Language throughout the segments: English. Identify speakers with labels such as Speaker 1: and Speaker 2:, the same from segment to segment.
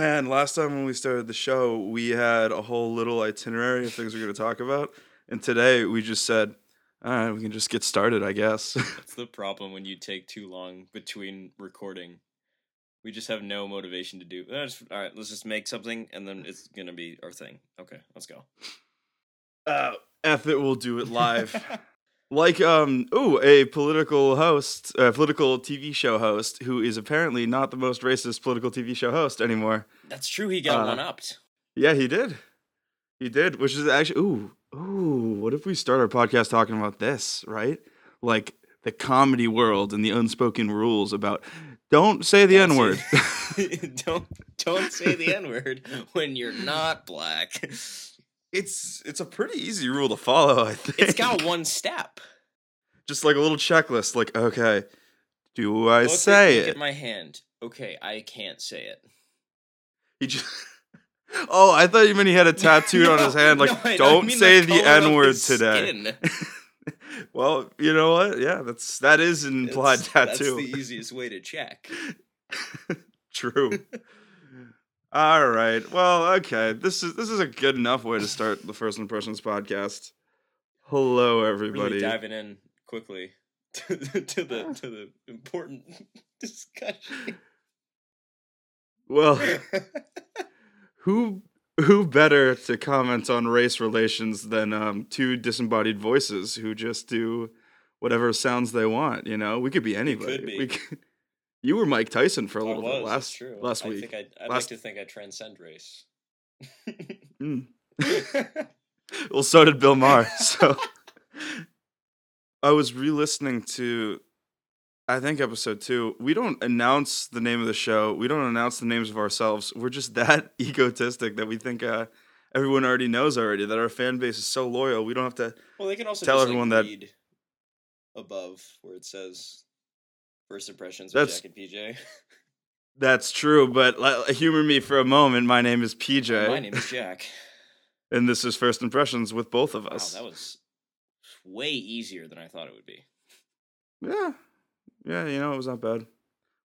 Speaker 1: Man, last time when we started the show, we had a whole little itinerary of things we are going to talk about. And today we just said, all right, we can just get started, I guess.
Speaker 2: That's the problem when you take too long between recording. We just have no motivation to do. Uh, just- all right, let's just make something, and then it's gonna be our thing. Okay, let's go.
Speaker 1: uh, F it, we'll do it live. like, um, ooh, a political host, a political TV show host who is apparently not the most racist political TV show host anymore.
Speaker 2: That's true. He got
Speaker 1: Uh,
Speaker 2: one upped.
Speaker 1: Yeah, he did. He did, which is actually ooh, ooh, what if we start our podcast talking about this, right? Like the comedy world and the unspoken rules about don't say the N word.
Speaker 2: don't don't say the N word when you're not black.
Speaker 1: It's it's a pretty easy rule to follow, I think.
Speaker 2: It's got one step.
Speaker 1: just like a little checklist, like, okay, do I
Speaker 2: Look
Speaker 1: say it?
Speaker 2: my hand. Okay, I can't say it.
Speaker 1: He just Oh, I thought you meant he had a tattooed on his hand, like,
Speaker 2: no,
Speaker 1: don't say
Speaker 2: the
Speaker 1: the N word today. well, you know what? Yeah, that's that is an implied
Speaker 2: It's-
Speaker 1: tattoo.
Speaker 2: That's the easiest way to check.
Speaker 1: True. All right. Well, okay. This is this is a good enough way to start the First Impressions podcast. Hello, everybody.
Speaker 2: Really diving in quickly to the to the, to the important discussion.
Speaker 1: well, who who better to comment on race relations than um, two disembodied voices who just do whatever sounds they want? You know, we could be anybody.
Speaker 2: be.
Speaker 1: We could, you were Mike Tyson for a little
Speaker 2: was,
Speaker 1: bit last
Speaker 2: true.
Speaker 1: last
Speaker 2: I
Speaker 1: week.
Speaker 2: think I'd, I'd
Speaker 1: Last-
Speaker 2: like to think I transcend race.
Speaker 1: Mm. Well, so did Bill Maher. So I was re-listening to, I think episode two. We don't announce the name of the show. We don't announce the names of ourselves. We're just that egotistic that we think uh, everyone already knows already. That our fan base is so loyal. We don't have to.
Speaker 2: well, they can also
Speaker 1: Tell everyone
Speaker 2: like,
Speaker 1: that-
Speaker 2: above where it says first impressions
Speaker 1: That's-
Speaker 2: with Jack and PJ.
Speaker 1: That's true, but humor me for a moment. My name is PJ,
Speaker 2: My name is Jack.
Speaker 1: and this is First Impressions with both of
Speaker 2: Wow,
Speaker 1: us.
Speaker 2: that was way easier than I thought it would be.
Speaker 1: Yeah. Yeah, you know, it was not bad.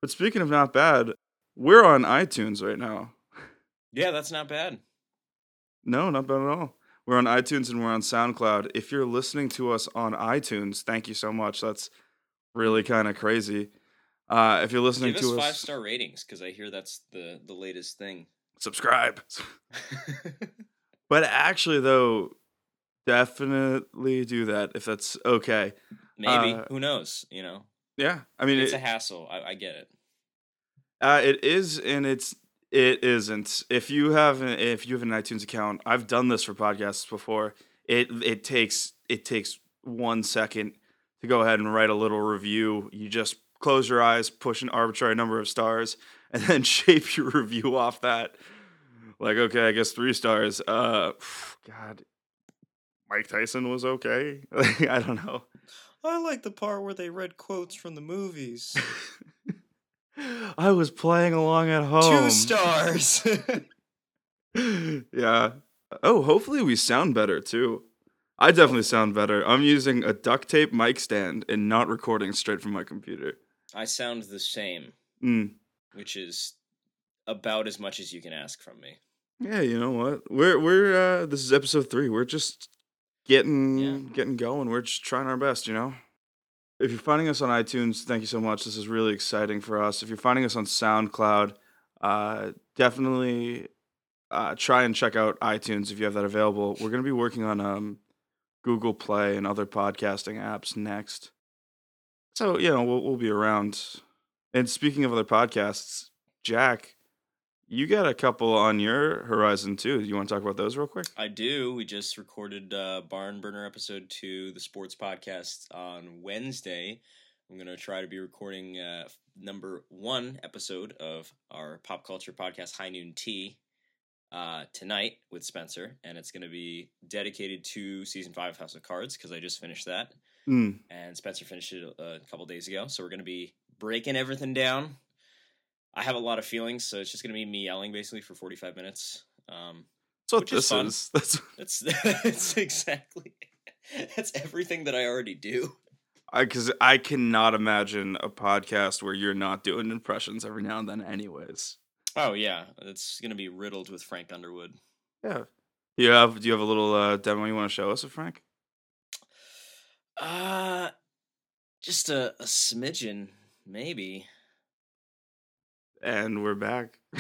Speaker 1: But speaking of not bad, we're on iTunes right now.
Speaker 2: Yeah, that's not bad.
Speaker 1: No, not bad at all. We're on iTunes and we're on SoundCloud. If you're listening to us on iTunes, thank you so much. That's really kind of crazy. Uh, if you're listening
Speaker 2: Give us
Speaker 1: to
Speaker 2: five star ratings because I hear that's the the latest thing.
Speaker 1: subscribe. But actually, though, definitely do that if that's okay.
Speaker 2: Maybe
Speaker 1: Uh,
Speaker 2: who knows? You know,
Speaker 1: Yeah, I mean,
Speaker 2: it's
Speaker 1: it,
Speaker 2: a hassle. I, I get it.
Speaker 1: Uh, it is, and it's it isn't. If you have an, if you have an iTunes account, I've done this for podcasts before. It it takes it takes one second to go ahead and write a little review. You just close your eyes, push an arbitrary number of stars, and then shape your review off that. Like, okay, I guess three stars. Uh, God, Mike Tyson was okay. I don't know.
Speaker 2: I like the part where they read quotes from the movies.
Speaker 1: I was playing along at home.
Speaker 2: Two stars.
Speaker 1: yeah. Oh, hopefully we sound better too. I definitely sound better. I'm using a duct tape mic stand and not recording straight from my computer.
Speaker 2: I sound the same,
Speaker 1: Mm.
Speaker 2: which is about as much as you can ask from me.
Speaker 1: Yeah, you know what? We're we're uh this is episode 3. We're just getting
Speaker 2: Yeah.
Speaker 1: getting going. We're just trying our best, you know. If you're finding us on iTunes, thank you so much. This is really exciting for us. If you're finding us on SoundCloud, uh definitely uh try and check out iTunes if you have that available. We're going to be working on um Google Play and other podcasting apps next. So, you know, we'll we'll be around. And speaking of other podcasts, Jack, you got a couple on your horizon too. You want to talk about those real quick?
Speaker 2: I do. We just recorded uh, Barn Burner episode two, the sports podcast, on Wednesday. I'm going to try to be recording uh, number one episode of our pop culture podcast, High Noon Tea, uh, tonight with Spencer. And it's going to be dedicated to season five of House of Cards because I just finished that.
Speaker 1: Mm.
Speaker 2: And Spencer finished it a couple days ago. So we're going to be breaking everything down. I have a lot of feelings, so it's just going to be me yelling basically for 45 minutes. Um,
Speaker 1: That's what
Speaker 2: is
Speaker 1: this
Speaker 2: fun.
Speaker 1: is. That's
Speaker 2: that's that's exactly that's everything that I already do.
Speaker 1: I because I, cannot imagine a podcast where you're not doing impressions every now and then, anyways.
Speaker 2: Oh yeah, it's gonna be riddled with Frank Underwood.
Speaker 1: Yeah. Do you have Do you have a little uh, demo you want to show us of Frank?
Speaker 2: Uh just a, a smidgen, maybe.
Speaker 1: And we're back.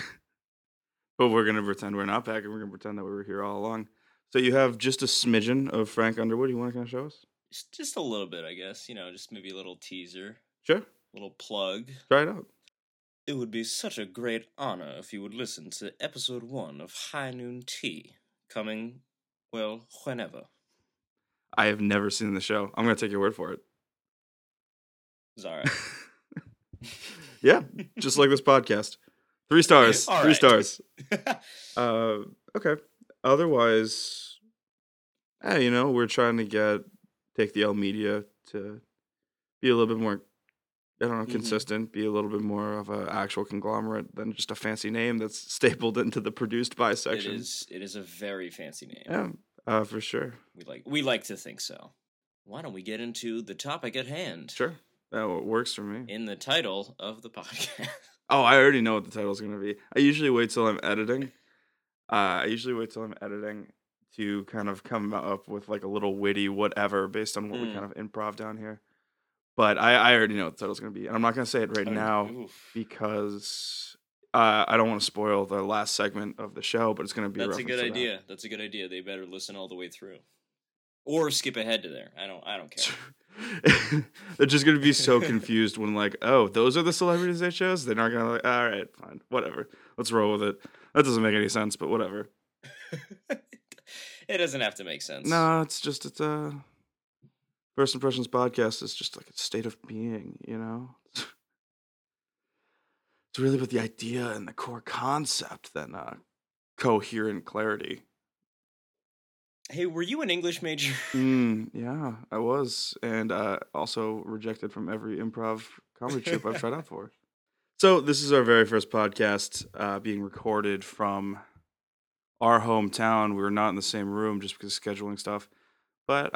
Speaker 1: but we're gonna pretend we're not back, and we're gonna pretend that we were here all along. So you have just a smidgen of Frank Underwood. You want to kind of show us?
Speaker 2: Just, just a little bit, I guess. You know, just maybe a little teaser,
Speaker 1: Sure.
Speaker 2: A little plug.
Speaker 1: Try it out.
Speaker 2: It would be such a great honor if you would listen to episode one of High Noon Tea, coming, well, whenever.
Speaker 1: I have never seen the show. I'm gonna take your word for it.
Speaker 2: It's all right.
Speaker 1: yeah, just like this podcast. Three stars.
Speaker 2: All
Speaker 1: Three
Speaker 2: right.
Speaker 1: stars. Uh, okay. Otherwise, eh, you know, we're trying to get take the L media to be a little bit more, I don't know,
Speaker 2: Mhm.
Speaker 1: consistent. Be a little bit more of an actual conglomerate than just a fancy name that's stapled into the produced by section.
Speaker 2: is. It is a very fancy name.
Speaker 1: Yeah, uh, for sure.
Speaker 2: We like. We like to think so. Why don't we get into the topic at hand?
Speaker 1: Sure, that works for me.
Speaker 2: In the title of the podcast.
Speaker 1: Oh, I already know what the title's gonna be. I usually wait till I'm editing. Uh, I usually wait till I'm editing to kind of come up with like a little witty whatever based on what we
Speaker 2: Mm.
Speaker 1: kind of improv down here. But I, I already know what the title's gonna be, and I'm not gonna say it right
Speaker 2: Oh,
Speaker 1: now
Speaker 2: oof.
Speaker 1: because uh, I don't want to spoil the last segment of the show. But it's gonna be.
Speaker 2: That's a good
Speaker 1: to that.
Speaker 2: idea. That's a good idea. They better listen all the way through, or skip ahead to there. I don't. I don't care.
Speaker 1: They're just gonna be so confused when like, oh, those are the celebrities they chose. They're not gonna like, all right, fine, whatever. Let's roll with it. That doesn't make any sense, but whatever.
Speaker 2: it doesn't have to make sense.
Speaker 1: No, it's just it's a first impressions podcast is just like a state of being, you know. It's really about the idea and the core concept than uh, coherent clarity.
Speaker 2: Hey, were you an English major?
Speaker 1: Mm, yeah, I was, and uh, also rejected from every improv comedy troupe I've tried out for. So this is our very first podcast uh, being recorded from our hometown. We were not in the same room just because of scheduling stuff, but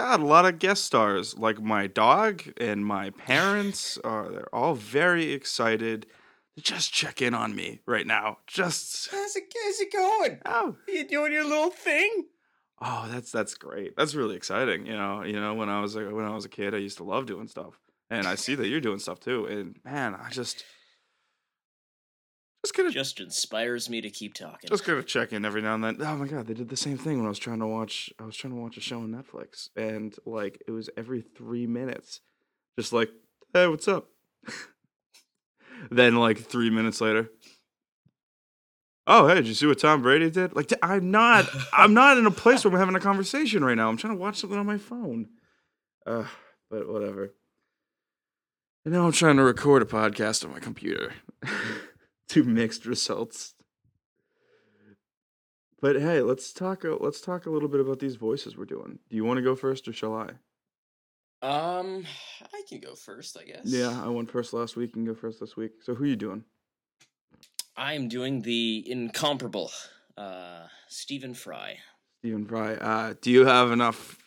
Speaker 1: got a lot of guest stars, like my dog and my parents. Are they're all very excited to just check in on me right now? Just
Speaker 2: How's it, how's it going?
Speaker 1: oh,
Speaker 2: you doing your little thing?
Speaker 1: Oh, that's that's great. That's really exciting. You know, you know, when I was when I was a kid, I used to love doing stuff, and I see that you're doing stuff too. And man, I just just gonna
Speaker 2: Just inspires me to keep talking.
Speaker 1: just gonna check in every now and then. Oh my god, they did the same thing when I was trying to watch. I was trying to watch a show on Netflix, and like it was every three minutes, just like, hey, what's up? then like three minutes later. Oh, hey, did you see what Tom Brady did? Like, I'm not, I'm not in a place where I'm having a conversation right now. I'm trying to watch something on my phone. Uh, but whatever. And now I'm trying to record a podcast on my computer. Two mixed results. But hey, let's talk. a- Let's talk a little bit about these voices we're doing. Do you want to go first, or shall I?
Speaker 2: Um, I can go first, I guess.
Speaker 1: Yeah, I went first last week. and go first this week. So who are you doing?
Speaker 2: I am doing the incomparable, uh, Stephen Fry.
Speaker 1: Stephen Fry. Uh, do you have enough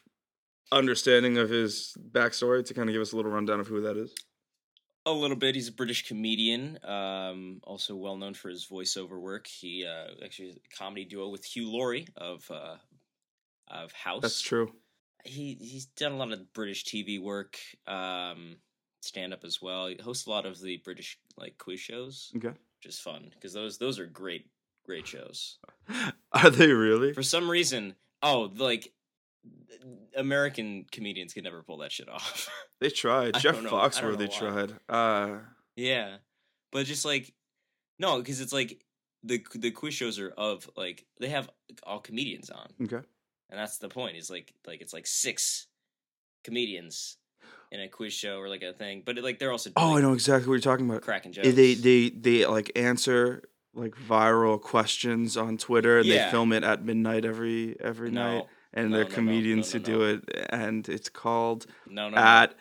Speaker 1: understanding of his backstory to kind of give us a little rundown of who that is?
Speaker 2: A little bit. He's a British comedian, um, also well known for his voiceover work. He uh, actually is a comedy duo with Hugh Laurie of uh, of House.
Speaker 1: That's true.
Speaker 2: He he's done a lot of British TV work, um, stand up as well. He hosts a lot of the British like quiz shows,
Speaker 1: Okay.
Speaker 2: which is fun because those those are great great shows.
Speaker 1: Are they really?
Speaker 2: For some reason, oh, like American comedians could never pull that shit off.
Speaker 1: They tried. Jeff
Speaker 2: don't know- I don't
Speaker 1: Foxworthy tried. Uh,
Speaker 2: yeah, but just like no, because it's like the the quiz shows are of like they have all comedians on,
Speaker 1: okay.
Speaker 2: and that's the point. Is like like it's like six comedians in a quiz show or like a thing, but like they're also
Speaker 1: Oh, I know exactly what you're talking about.
Speaker 2: cracking jokes.
Speaker 1: They they they like answer like viral questions on Twitter and
Speaker 2: Yeah.
Speaker 1: they film it at midnight every every
Speaker 2: no,
Speaker 1: night and
Speaker 2: No,
Speaker 1: they're
Speaker 2: no, no,
Speaker 1: comedians
Speaker 2: no,
Speaker 1: who
Speaker 2: no,
Speaker 1: do it and it's called
Speaker 2: no, no,
Speaker 1: at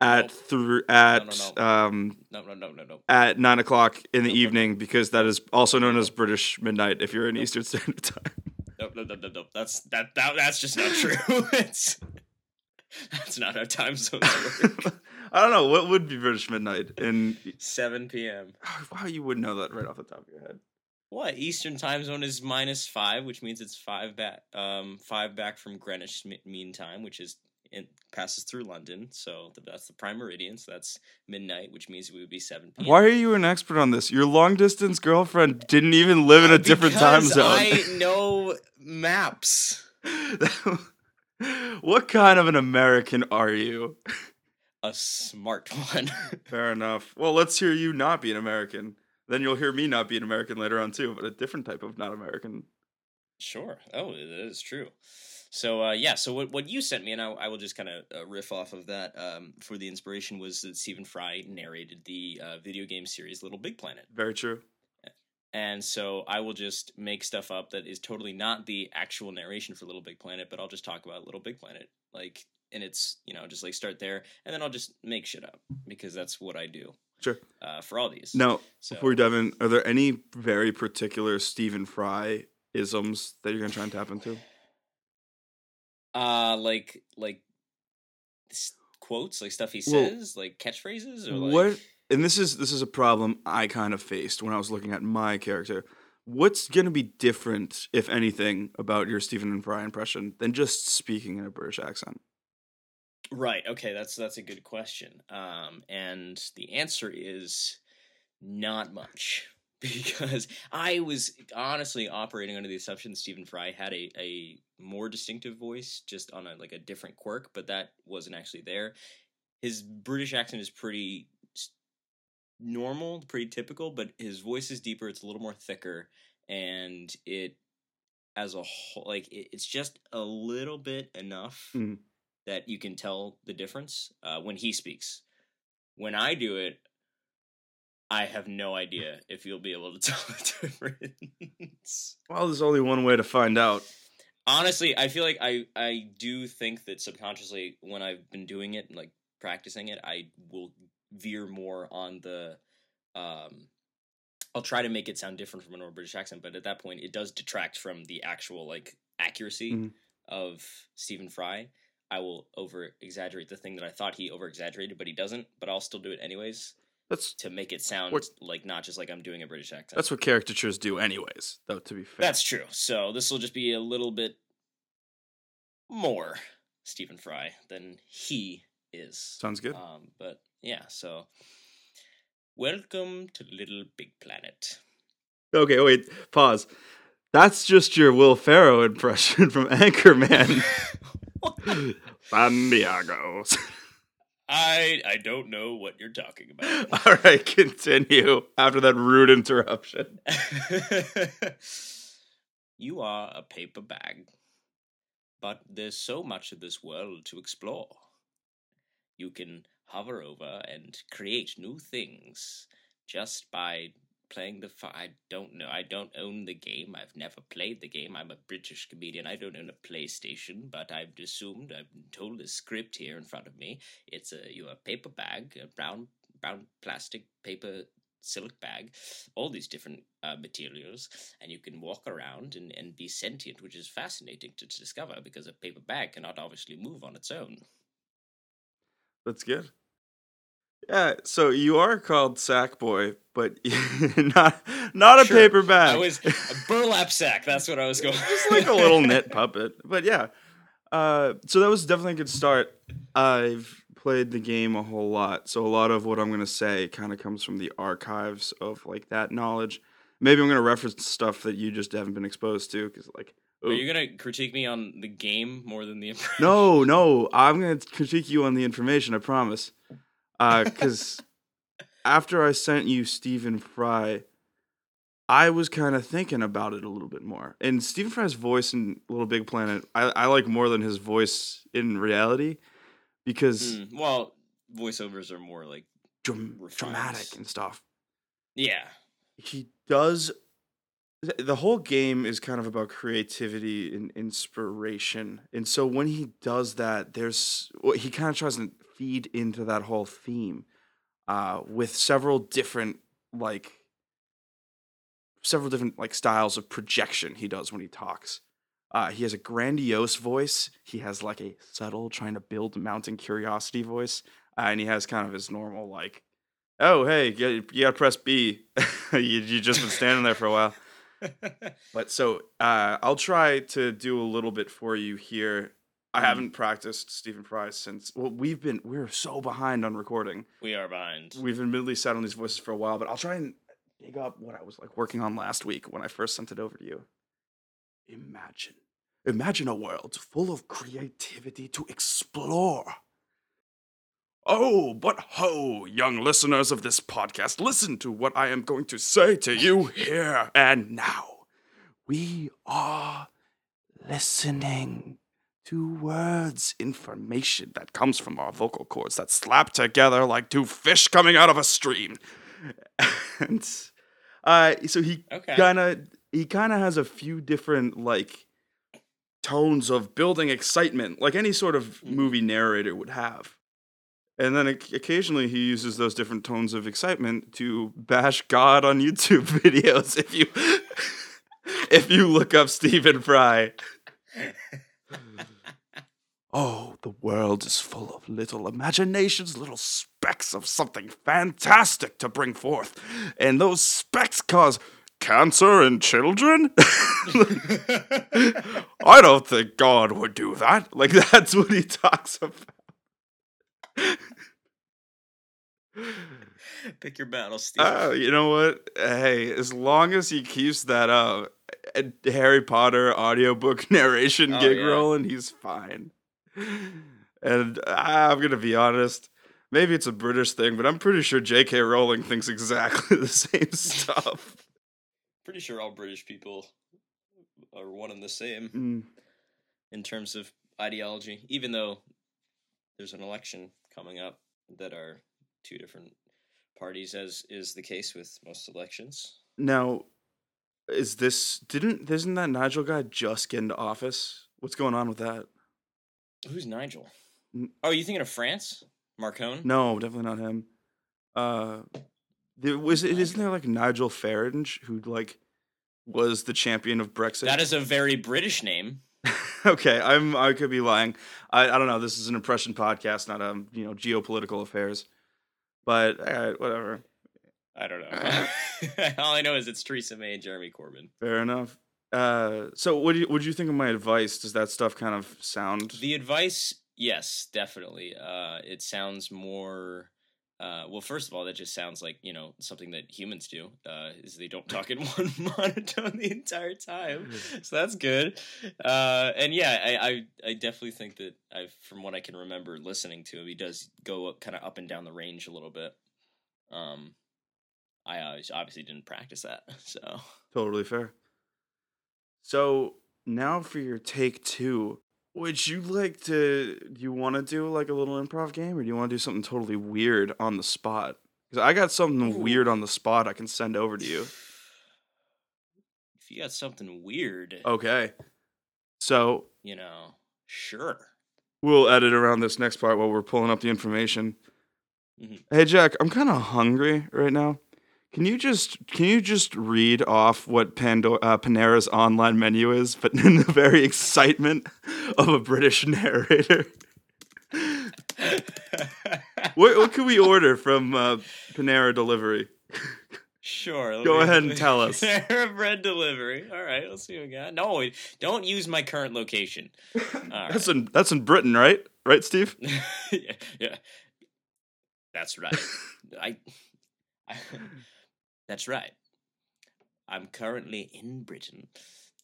Speaker 1: at
Speaker 2: Nope.
Speaker 1: through at
Speaker 2: no.
Speaker 1: um
Speaker 2: no, no, no, no, no.
Speaker 1: at nine o'clock in the evening because that is also known as British midnight if you're in Eastern Standard Time.
Speaker 2: No, no, no, no, nope. That's that, that that's just not true. it's that's not how time zones work.
Speaker 1: I don't know what would be British midnight, in
Speaker 2: 7 p.m.
Speaker 1: wow, you would know that right off the top of your head.
Speaker 2: What Eastern time zone is minus five, which means it's five back, um, five back from Greenwich Mean Time, which is it passes through London. So th- that's the prime meridian. So that's midnight, which means we would be seven p.m.
Speaker 1: Why are you an expert on this? Your long distance girlfriend didn't even live in a different time zone.
Speaker 2: I know maps.
Speaker 1: what kind of an American are you?
Speaker 2: A smart one.
Speaker 1: Fair enough. Well, let's hear you not be an American. Then you'll hear me not be an American later on too, but a different type of not American.
Speaker 2: Sure. Oh, that is true. So uh, yeah, so what what you sent me, and I, I will just kind of uh, riff off of that um, for the inspiration was that Stephen Fry narrated the uh, video game series Little Big Planet,
Speaker 1: Very true.
Speaker 2: and so I will just make stuff up that is totally not the actual narration for Little Big Planet, but I'll just talk about Little Big Planet, like, and it's you know just like start there, and then I'll just make shit up because that's what I do
Speaker 1: Sure.
Speaker 2: uh, for all these.
Speaker 1: Now,
Speaker 2: so,
Speaker 1: before we dive in, are there any very particular Stephen Fry isms that you're gonna try and tap into?
Speaker 2: uh, like like quotes, like stuff he
Speaker 1: Well,
Speaker 2: says, like catchphrases, or like
Speaker 1: What? And this is this is a problem I kind of faced when I was looking at my character. What's gonna be different, if anything, about your Stephen Fry impression than just speaking in a British accent?
Speaker 2: Right. Okay. That's that's a good question. Um, and the answer is not much because I was honestly operating under the assumption that Stephen Fry had a, a more distinctive voice, just on a like a different quirk, but that wasn't actually there. His British accent is pretty normal, pretty typical, but his voice is deeper. It's a little more thicker, and it as a whole, like it, it's just a little bit enough
Speaker 1: Mhm.
Speaker 2: That you can tell the difference uh, when he speaks. When I do it, I have no idea if you'll be able to tell the difference.
Speaker 1: Well, there's only one way to find out.
Speaker 2: Honestly, I feel like I I do think that subconsciously when I've been doing it and like practicing it, I will veer more on the um I'll try to make it sound different from a normal British accent, but at that point it does detract from the actual like accuracy
Speaker 1: Mhm.
Speaker 2: of Stephen Fry. I will over exaggerate the thing that I thought he over exaggerated, but he doesn't. But I'll still do it anyways
Speaker 1: That's
Speaker 2: to make it sound like not just like I'm doing a British accent.
Speaker 1: that's what caricatures do, anyways. Though to be fair,
Speaker 2: That's true. So this will just be a little bit more Stephen Fry than he is.
Speaker 1: sounds good.
Speaker 2: Um, but yeah, so welcome to Little Big Planet.
Speaker 1: Okay, wait, pause. That's just your Will Ferrell impression from Anchorman. San Diego.
Speaker 2: I I don't know what you're talking about.
Speaker 1: All right, continue after that rude interruption.
Speaker 2: you are a paper bag, but there's so much of this world to explore. You can hover over and create new things just by playing the. Fi- I don't know. I don't own the game. I've never played the game. I'm a British comedian. I don't own a PlayStation, but I've assumed. I've been told the script here in front of me. It's a you a paper bag, a brown brown plastic paper silk bag, all these different uh, materials, and you can walk around and, and be sentient, which is fascinating to, to discover because a paper bag cannot obviously move on its own.
Speaker 1: That's good. Yeah, so you are called Sackboy, but not not a
Speaker 2: Sure,
Speaker 1: paper bag.
Speaker 2: I was a burlap sack. That's what I was going.
Speaker 1: just like a little knit puppet. But yeah, uh, so that was definitely a good start. I've played the game a whole lot, so a lot of what I'm gonna say kind of comes from the archives of like that knowledge. Maybe I'm gonna reference stuff that you just haven't been exposed to, because like,
Speaker 2: Are you gonna critique me on the game more than the impression?
Speaker 1: no, no, I'm gonna critique you on the information. I promise. Because after I sent you Stephen Fry, I was kind of thinking about it a little bit more. And Stephen Fry's voice in Little Big Planet, I, I like more than his voice in reality because
Speaker 2: Mm, well, voiceovers are more like
Speaker 1: dram- dramatic and stuff.
Speaker 2: yeah.
Speaker 1: He does. The whole game is kind of about creativity and inspiration. And so when he does that, there's well, he kind of tries to feed into that whole theme uh, with several different like several different like styles of projection he does when he talks. Uh, he has a grandiose voice. He has like a subtle, trying to build mounting curiosity voice. uh, and he has kind of his normal like, "Oh, hey, you, you gotta press B." you you just been standing there for a while. But so uh, I'll try to do a little bit for you here. I
Speaker 2: Mhm.
Speaker 1: haven't practiced Stephen Fry since. Well, we've been we're so behind on recording.
Speaker 2: we are behind.
Speaker 1: We've admittedly sat on these voices for a while, but I'll try and dig up what I was like working on last week when I first sent it over to you. Imagine, imagine a world full of creativity to explore. Oh, but ho, young listeners of this podcast, listen to what I am going to say to you here and now. We are listening to words, information that comes from our vocal cords that slap together like two fish coming out of a stream. And uh, so he
Speaker 2: Okay.
Speaker 1: kind of he kind of has a few different like tones of building excitement, like any sort of
Speaker 2: Mhm.
Speaker 1: movie narrator would have. And then occasionally he uses those different tones of excitement to bash God on YouTube videos. If you if you look up Stephen Fry. Oh, the world is full of little imaginations, little specks of something fantastic to bring forth. And those specks cause cancer in children? I don't think God would do that. Like, that's what he talks about.
Speaker 2: Pick your battle, Steve.
Speaker 1: Oh, you know what? Hey, as long as he keeps that uh, Harry Potter audiobook narration
Speaker 2: Oh,
Speaker 1: gig
Speaker 2: yeah.
Speaker 1: rolling, he's fine. And I'm gonna be honest, maybe it's a British thing, but I'm pretty sure J.K. Rowling thinks exactly the same stuff.
Speaker 2: Pretty sure all British people are one and the same
Speaker 1: Mm,
Speaker 2: in terms of ideology, even though there's an election coming up that are two different parties, as is the case with most elections.
Speaker 1: Now, is this didn't isn't that Nigel guy just get into office? What's going on with that?
Speaker 2: Who's Nigel? Oh, you thinking of France? Macron?
Speaker 1: No, definitely not him. Uh, there was it isn't there like Nigel Farage who like was the champion of Brexit?
Speaker 2: That is a very British name.
Speaker 1: okay. I'm I could be lying. I I don't know. This is an impression podcast, not um you know geopolitical affairs. But uh, whatever.
Speaker 2: I don't know. All I know is it's Theresa May and Jeremy Corbyn.
Speaker 1: Fair enough. Uh, so what do you what do you think of my advice? Does that stuff kind of sound?
Speaker 2: The advice, yes, definitely. Uh, it sounds more. Uh, well, first of all, that just sounds like you know something that humans do. Uh, is they don't talk in one monotone the entire time, so that's good. Uh, and yeah, I, I I definitely think that I, from what I can remember listening to him, he does go up, kind of up and down the range a little bit. Um, I obviously didn't practice that, so
Speaker 1: Totally fair. So now for your take two, would you like to? Do you want to do like a little improv game, or do you want to do something totally weird on the spot? Because I got something
Speaker 2: Ooh.
Speaker 1: weird on the spot I can send over to you.
Speaker 2: if you got something weird,
Speaker 1: Okay. So
Speaker 2: you know, sure.
Speaker 1: we'll edit around this next part while we're pulling up the information.
Speaker 2: Mhm.
Speaker 1: Hey Jack, I'm kind of hungry right now. Can you just can you just read off what Pando- uh, Panera's online menu is, but in the very excitement of a British narrator? what what can we order from uh, Panera Delivery?
Speaker 2: Sure.
Speaker 1: Go
Speaker 2: me-
Speaker 1: ahead and tell us.
Speaker 2: Panera bread delivery. All right, let's see what we got. No, don't use my current location.
Speaker 1: That's in that's in Britain, right? Right, Steve?
Speaker 2: yeah, yeah, that's right. I, I, that's right. I'm currently in Britain,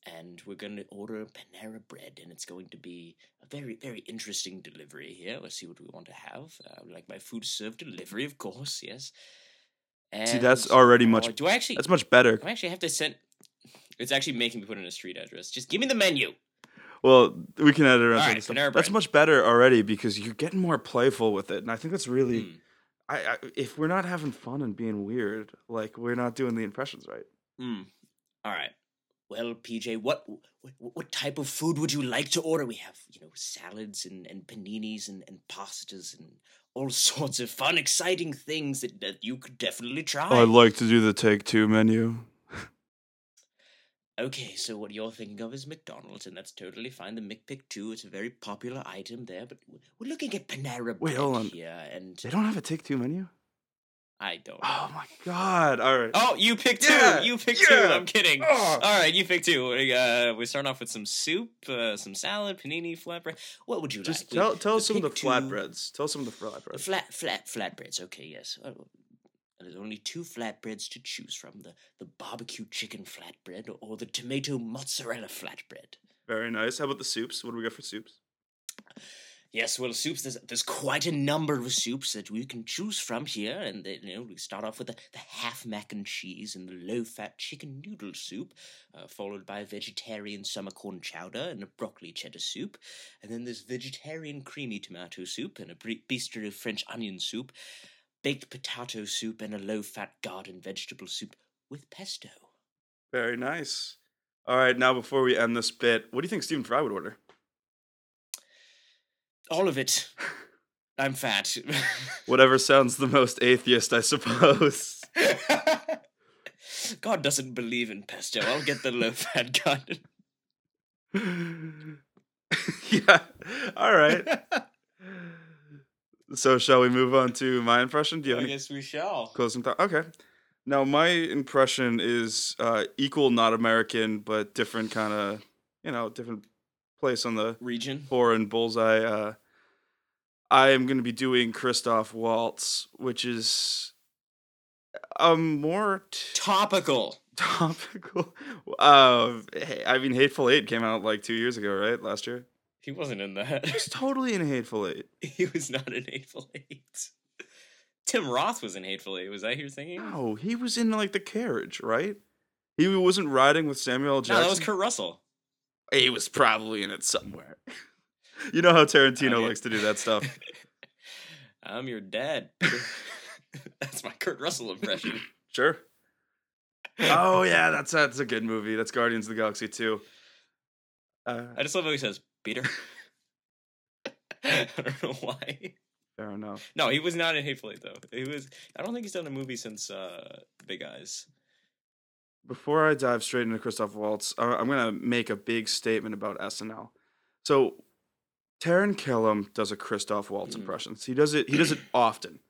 Speaker 2: and we're going to order Panera bread, and it's going to be a very, very interesting delivery here. Let's see what we want to have. Uh, like my food served delivery, of course. Yes.
Speaker 1: See, that's already much-
Speaker 2: Do I actually?
Speaker 1: That's much better.
Speaker 2: Do I actually have to send? It's actually making me put in a street address. Just give me the menu.
Speaker 1: Well, we can edit around
Speaker 2: All right. Panera
Speaker 1: That's much better already because you're getting more playful with it, and I think that's really.
Speaker 2: Mm,
Speaker 1: I, I if we're not having fun and being weird, like we're not doing the impressions right.
Speaker 2: mm. All right. Well, PJ, what, what what type of food would you like to order? We have, you know, salads and, and paninis and, and pastas and all sorts of fun, exciting things that, that you could definitely try.
Speaker 1: I'd like to do the take two menu.
Speaker 2: Okay, so what you're thinking of is McDonald's, and that's totally fine. The McPick 2 is a very popular item there, but we're looking at Panera
Speaker 1: Wait, hold on.
Speaker 2: here, and
Speaker 1: They don't have a take two menu.
Speaker 2: I don't.
Speaker 1: Oh my god! All right.
Speaker 2: Oh, you pick two.
Speaker 1: Yeah,
Speaker 2: You pick
Speaker 1: yeah.
Speaker 2: two. I'm kidding.
Speaker 1: Oh.
Speaker 2: All right, you pick two. We, uh, we start off with some soup, uh, some salad, panini, flatbread. What would you
Speaker 1: Just
Speaker 2: like? We-
Speaker 1: tell tell us some of the flatbreads. Tell us some of the
Speaker 2: The
Speaker 1: flatbreads.
Speaker 2: flat, flat, flatbreads. Okay, yes. Uh, There's only two flatbreads to choose from: the the barbecue chicken flatbread or the tomato mozzarella flatbread.
Speaker 1: Very nice. How about the soups? What do we got for soups?
Speaker 2: Yes, well, soups. There's there's quite a number of soups that we can choose from here, and they, you know we start off with the, the half mac and cheese and the low fat chicken noodle soup, uh, followed by a vegetarian summer corn chowder and a broccoli cheddar soup, and then there's vegetarian creamy tomato soup and a bistro French onion soup, baked potato soup, and a low fat garden vegetable soup with pesto.
Speaker 1: Very nice. All right, now before we end this bit, what do you think Stephen Fry would order?
Speaker 2: All of it. I'm fat.
Speaker 1: Whatever sounds the most atheist, I suppose.
Speaker 2: God doesn't believe in pesto. I'll get the low fat garden.
Speaker 1: yeah. All right. So shall we move on to my impression? Do you
Speaker 2: I
Speaker 1: any
Speaker 2: guess we shall.
Speaker 1: closing thought? Okay. Now my impression is uh, equal, not American, but different kind of, you know, different place on the
Speaker 2: Region.
Speaker 1: foreign bullseye. Uh, I am going to be doing Christoph Waltz, which is a more t-
Speaker 2: Topical.
Speaker 1: topical. Uh, I mean, Hateful Eight came out like two years ago, right? Last year.
Speaker 2: He wasn't in that.
Speaker 1: He was totally in Hateful Eight.
Speaker 2: he was not in Hateful Eight. Tim Roth was in Hateful Eight. Was that who you're thinking? No,
Speaker 1: he was in like the carriage, right? He wasn't riding with Samuel L. Jackson.
Speaker 2: No, that was Kurt Russell.
Speaker 1: he was probably in it somewhere. you know how Tarantino
Speaker 2: Okay.
Speaker 1: likes to do that stuff.
Speaker 2: I'm your dad. That's my Kurt Russell impression.
Speaker 1: Sure. Oh yeah, that's that's a good movie. That's Guardians of the Galaxy too. Uh,
Speaker 2: I just love how he says, Peter. I don't know why.
Speaker 1: fair enough.
Speaker 2: No, he was not in Hateful Eight though. He was. I don't think he's done a movie since uh, Big Eyes.
Speaker 1: Before I dive straight into Christoph Waltz, I'm gonna make a big statement about SNL. So, Taran Killam does a Christoph Waltz
Speaker 2: Mhm.
Speaker 1: impressions. He does it. He does it often.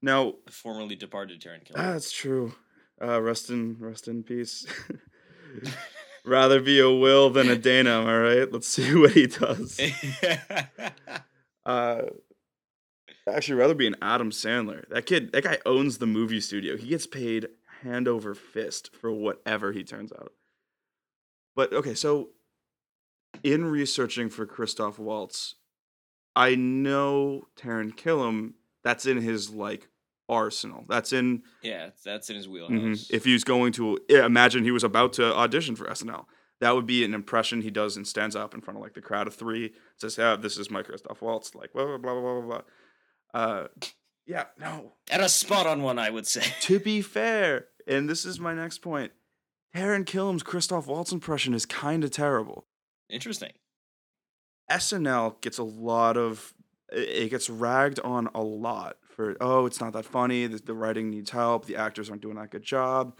Speaker 1: Now,
Speaker 2: The formerly departed Taran Killam.
Speaker 1: that's true. Uh, rest in rest in peace. Rather be a Will than a Dana. All right, Let's see what he does. Uh, actually, rather be an Adam Sandler. That kid, that guy owns the movie studio. He gets paid hand over fist for whatever he turns out. But okay, so in researching for Christoph Waltz, I know Taran Killam. That's in his like arsenal. That's in
Speaker 2: yeah, that's in his wheelhouse.
Speaker 1: If he's going to imagine he was about to audition for SNL, that would be an impression he does and stands up in front of like the crowd of three, says, "Yeah, this is my Christoph Waltz," like blah blah blah blah blah blah. Uh, yeah, no.
Speaker 2: and a spot on one, I would say.
Speaker 1: To be fair, and this is my next point, Taran Killam's Christoph Waltz impression is kind of terrible.
Speaker 2: Interesting.
Speaker 1: SNL gets a lot of it gets ragged on a lot for oh it's not that funny the, the writing needs help the actors aren't doing that good job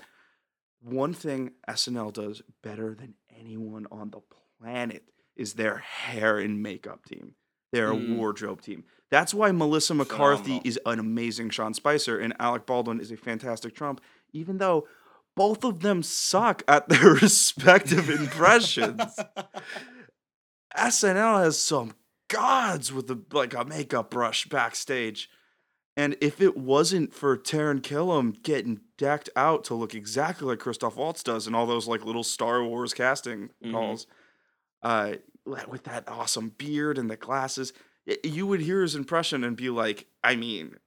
Speaker 1: one thing SNL does better than anyone on the planet is their hair and makeup team their
Speaker 2: Mm.
Speaker 1: wardrobe team that's why Melissa McCarthy
Speaker 2: Phenomenal.
Speaker 1: is an amazing Sean Spicer and Alec Baldwin is a fantastic Trump even though both of them suck at their respective impressions SNL has some gods with a, like a makeup brush backstage. And if it wasn't for Taran Killam getting decked out to look exactly like Christoph Waltz does in all those like little Star Wars casting
Speaker 2: Mhm.
Speaker 1: calls, uh, with that awesome beard and the glasses, y- you would hear his impression and be like, I mean,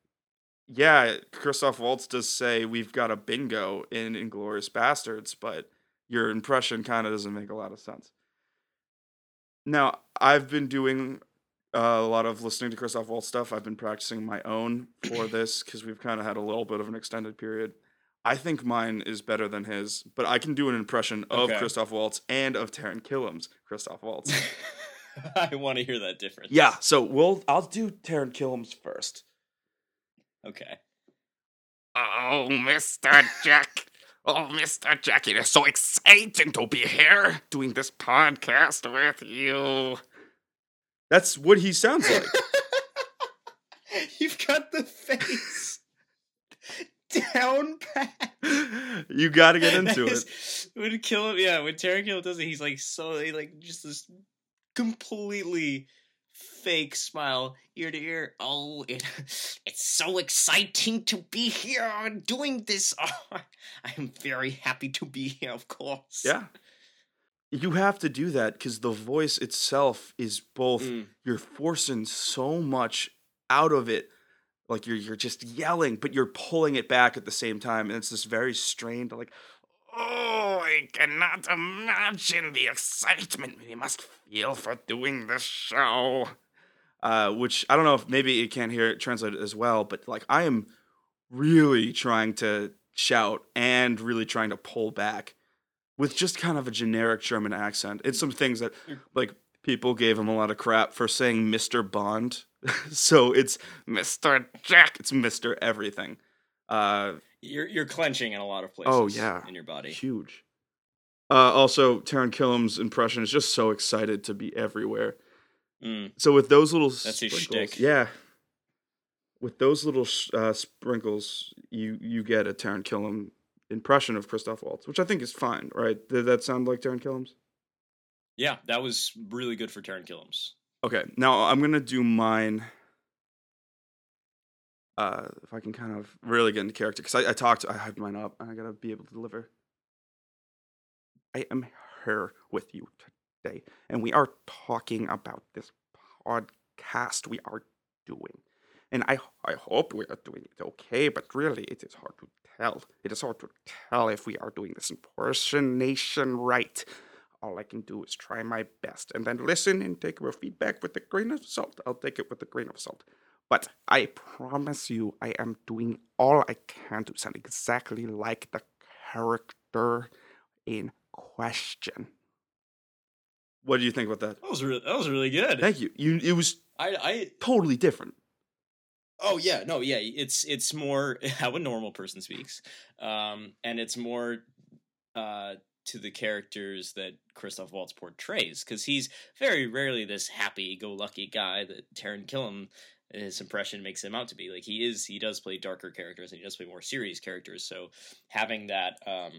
Speaker 1: yeah, Christoph Waltz does say we've got a bingo in Inglourious Basterds, but your impression kind of doesn't make a lot of sense. Now, I've been doing uh, a lot of listening to Christoph Waltz stuff. I've been practicing my own for this because we've kind of had a little bit of an extended period. I think mine is better than his, but I can do an impression of
Speaker 2: Okay.
Speaker 1: Christoph Waltz and of Taran Killam's Christoph Waltz.
Speaker 2: I want to hear that difference.
Speaker 1: yeah, so we'll I'll do Taran Killam's first.
Speaker 2: Okay.
Speaker 1: Oh, Mr. Jack.
Speaker 3: Oh, Mr. Jack, it is so exciting to be here doing this podcast with you.
Speaker 1: That's what he sounds like.
Speaker 2: You've got the face down pat.
Speaker 1: you got to get into
Speaker 2: That
Speaker 1: it.
Speaker 2: is- When kill him, yeah, when Taran Killam does it, he's like so he like just this completely fake smile ear to ear. Oh, it it's so exciting to be here doing this. Oh, I'm very happy to be here, of course.
Speaker 1: Yeah. You have to do that because the voice itself is both
Speaker 2: Mm.
Speaker 1: you're forcing so much out of it. Like you're you're just yelling, but you're pulling it back at the same time. And it's this very strained, like,
Speaker 3: Oh, I cannot imagine the excitement we must feel for doing this show.
Speaker 1: uh, which I don't know if maybe you can't hear it translated as well, but like I am really trying to shout and really trying to pull back with just kind of a generic German accent. It's some things that like people gave him a lot of crap for saying Mr. Bond. so it's
Speaker 3: Mr. Jack.
Speaker 1: it's Mr. Everything. Uh
Speaker 2: You're you're clenching in a lot of places.
Speaker 1: Oh, yeah.
Speaker 2: in your body.
Speaker 1: huge. Uh also Taran Killam's impression is just so excited to be everywhere.
Speaker 2: Mm.
Speaker 1: So with those little
Speaker 2: That's his
Speaker 1: sprinkles,
Speaker 2: shtick.
Speaker 1: yeah. With those little uh, sprinkles, you you get a Taran Killam impression of Christoph Waltz, which I think is fine, right? Did that sound like Taran Killam's?
Speaker 2: Yeah, that was really good for Taran Killam's.
Speaker 1: Okay, now I'm gonna do mine. Uh, if I can kind of really get into character, because I, I talked, I had mine up, and I gotta be able to deliver. I am here with you today, and we are talking about this podcast we are doing. And I, I hope we are doing it okay, but really it is hard to tell. It is hard to tell if we are doing this impersonation right. All I can do is try my best and then listen and take your feedback with a grain of salt. I'll take it with a grain of salt. But I promise you, I am doing all I can to sound exactly like the character in question. What do you think about that?
Speaker 2: That was really, that was really good.
Speaker 1: Thank you. You it was
Speaker 2: I I
Speaker 1: totally different.
Speaker 2: Oh yeah, no, yeah. It's it's more how a normal person speaks, um, and it's more uh, to the characters that Christoph Waltz portrays because he's very rarely this happy-go-lucky guy that Taran Killam his impression makes him out to be. Like he is, he does play darker characters and he does play more serious characters. So having that, um,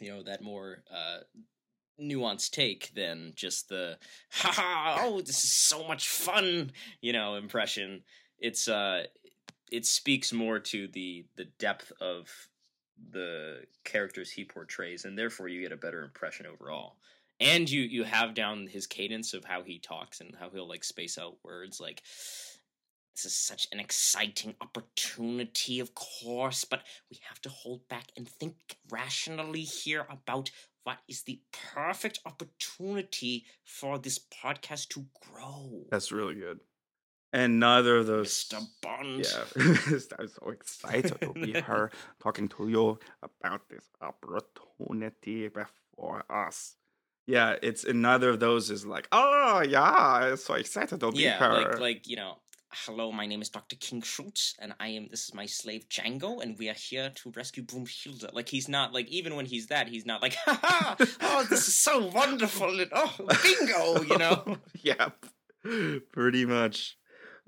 Speaker 2: you know, that more uh, nuanced take than just the "ha ha oh this is so much fun," you know, impression it's uh it speaks more to the the depth of the characters he portrays and therefore you get a better impression overall and you you have down his cadence of how he talks and how he'll like space out words like this is such an exciting opportunity of course but we have to hold back and think rationally here about what is the perfect opportunity for this podcast to grow
Speaker 1: That's really good. And neither of those
Speaker 2: Mr. Bond.
Speaker 1: Yeah. I'm so excited to be here talking to you about this opportunity before us. Yeah, it's and neither of those is like, oh yeah, I'm so excited to be
Speaker 2: yeah,
Speaker 1: here.
Speaker 2: like like you know, hello, my name is Doctor King Schultz, and I am this is my slave Django, and we are here to rescue Broomhilda. Like he's not like even when he's that, he's not like, ha ha, oh this is so wonderful, and oh bingo, you know.
Speaker 1: yeah, pretty much.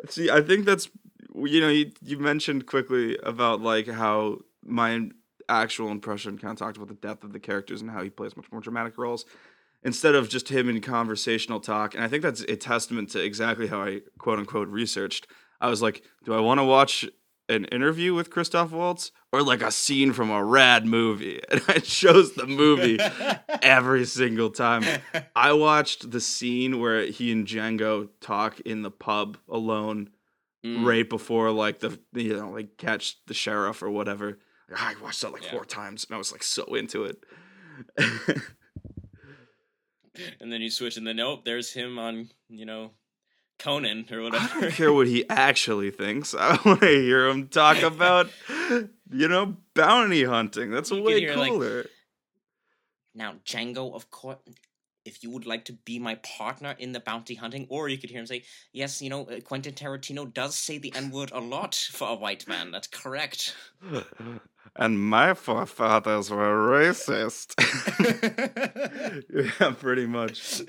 Speaker 1: See, I think that's you know you you mentioned quickly about like how my actual impression kind of talked about the depth of the characters and how he plays much more dramatic roles instead of just him in conversational talk. And I think that's a testament to exactly how I quote unquote researched. I was like, do I want to watch an interview with Christoph Waltz or like a scene from a rad movie? And I chose the movie every single time. I watched the scene where he and Django talk in the pub alone
Speaker 2: Mm.
Speaker 1: right before like the you know like catch the sheriff or whatever. I watched that like
Speaker 2: Yeah.
Speaker 1: four times and I was like so into it.
Speaker 2: and then you switch, and then nope, there's him on you know Conan or whatever.
Speaker 1: I don't care what he actually thinks. I want to hear him talk about you know bounty hunting. That's
Speaker 2: You
Speaker 1: way
Speaker 2: hear, like,
Speaker 1: cooler.
Speaker 2: Now, Django, of course, if you would like to be my partner in the bounty hunting, or you could hear him say, "Yes, you know, uh, Quentin Tarantino does say the N word a lot for a white man. That's correct."
Speaker 1: and my forefathers were racist. yeah, pretty much.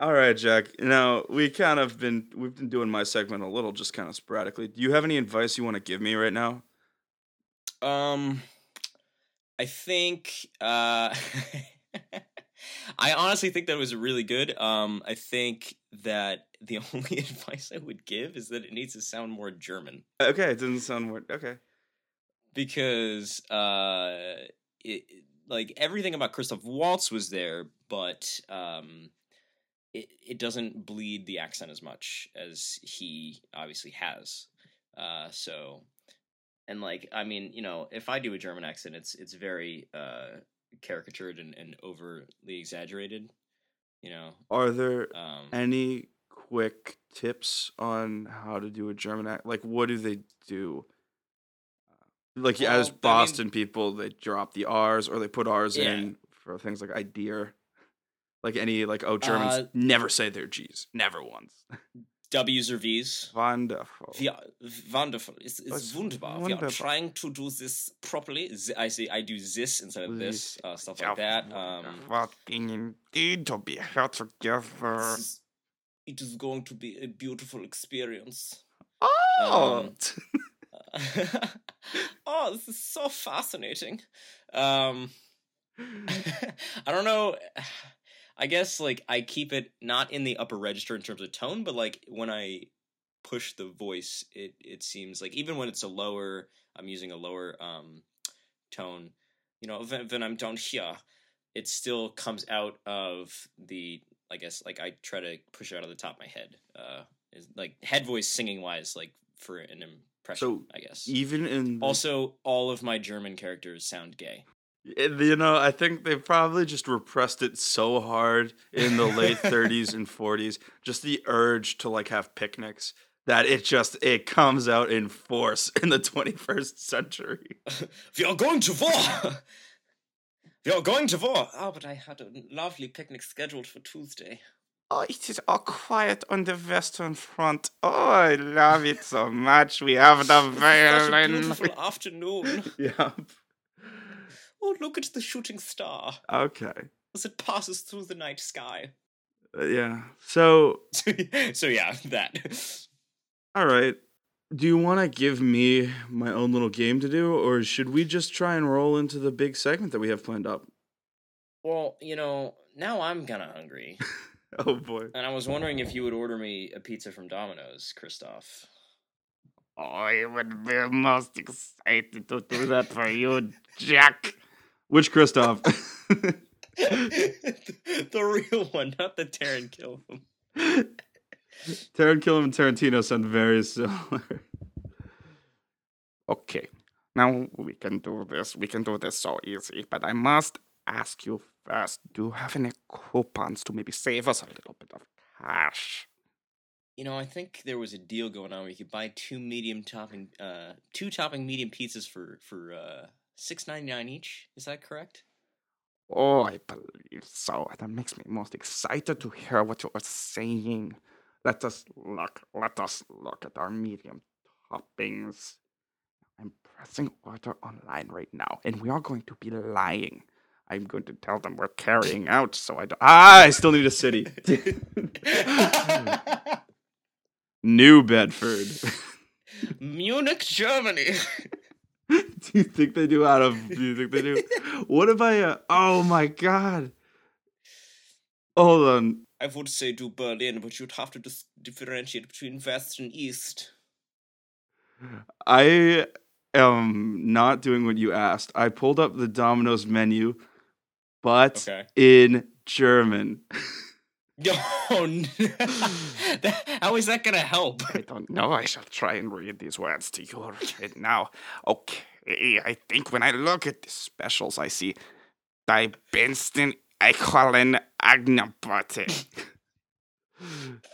Speaker 1: All right, Jack. Now we kind of been we've been doing my segment a little, just kind of sporadically. Do you have any advice you want to give me right now?
Speaker 2: Um, I think uh, I honestly think that was really good. Um, I think that the only advice I would give is that it needs to sound more German
Speaker 1: Okay, it doesn't sound weird. Okay.
Speaker 2: because uh, it like everything about Christoph Waltz was there, but um, it it doesn't bleed the accent as much as he obviously has. Uh, so and like I mean, you know, if I do a German accent, it's it's very uh, caricatured and, and overly exaggerated. You know,
Speaker 1: Are there
Speaker 2: um,
Speaker 1: any quick tips on how to do a German act? Like, what do they do? Like,
Speaker 2: Well, I
Speaker 1: as
Speaker 2: mean-
Speaker 1: Boston people, they drop the R's or they put R's
Speaker 2: Yeah.
Speaker 1: in for things like idea. Like any like oh Germans
Speaker 2: Uh,
Speaker 1: never say their G's, never once.
Speaker 2: W's or V's.
Speaker 1: Wonderful.
Speaker 2: Wir, wonderful. It's, it's
Speaker 1: It's
Speaker 2: wunderbar. We are trying to do this properly. I say I do this instead of this, uh, stuff like that. Um,
Speaker 3: Working indeed to be here together.
Speaker 2: it is going to be a beautiful experience.
Speaker 1: Oh,
Speaker 2: Um, oh, this is so fascinating. Um, I don't know. I guess like I keep it not in the upper register in terms of tone, but like when I push the voice, it it seems like even when it's a lower, I'm using a lower um tone. You know, when, when I'm down here, it still comes out of the. I guess like I try to push it out of the top of my head. Uh, is like head voice singing wise, like for an impression.
Speaker 1: So,
Speaker 2: I guess.
Speaker 1: even in
Speaker 2: Also, all of my German characters sound gay.
Speaker 1: Eh, You know, I think they probably just repressed it so hard in the late 30s and 40s, just the urge to like have picnics that it just it comes out in force in the 21st century.
Speaker 2: we are going to war! we are going to war! Oh, but I had a lovely picnic scheduled for Tuesday.
Speaker 3: Oh, it is all quiet on the Western Front. Oh, I love it so much. We have the violin.
Speaker 2: beautiful afternoon.
Speaker 1: yeah.
Speaker 2: Oh, look at the shooting star
Speaker 1: Okay.
Speaker 2: as it passes through the night sky.
Speaker 1: Uh, yeah. So,
Speaker 2: so, yeah, that.
Speaker 1: all right. Do you want to give me my own little game to do or should we just try and roll into the big segment that we have planned up?
Speaker 2: Well, you know, now I'm kinda hungry.
Speaker 1: Oh boy.
Speaker 2: And I was wondering if you would order me a pizza from Domino's, Christoph.
Speaker 3: Oh, I would be most excited to do that for you, Jack.
Speaker 1: Which Christoph?
Speaker 2: the real one, not the Taran Killam.
Speaker 1: Taran Killam and Tarantino sound very similar.
Speaker 3: Okay, now we can do this. We can do this so easy. But I must ask you first do you have any coupons to maybe save us a little bit of cash?
Speaker 2: You know, I think there was a deal going on where you could buy two medium topping, uh, two topping medium pizzas for for uh six ninety nine each. Is that correct?
Speaker 3: Oh, I believe so. That makes me most excited to hear what you are saying. Let us look. Let us look at our medium toppings. I'm pressing order online right now, and we are going to be lying. I'm going to tell them we're carrying out, so I don't.
Speaker 1: Ah, I still need a city. New Bedford.
Speaker 2: Munich, Germany.
Speaker 1: do you think they do out of? Do you think they do? What if I? Uh, oh my god! Hold on.
Speaker 2: I would say do Berlin, but you'd have to dis- differentiate between West and East.
Speaker 1: I am not doing what you asked. I pulled up the Domino's menu, but
Speaker 2: Okay.
Speaker 1: in German.
Speaker 2: Oh, no. That- how is that gonna help?
Speaker 3: I don't know. I shall try and read these words to you right now. Okay, I think when I look at the specials, I see Die Benston Eichhollen Agnabote.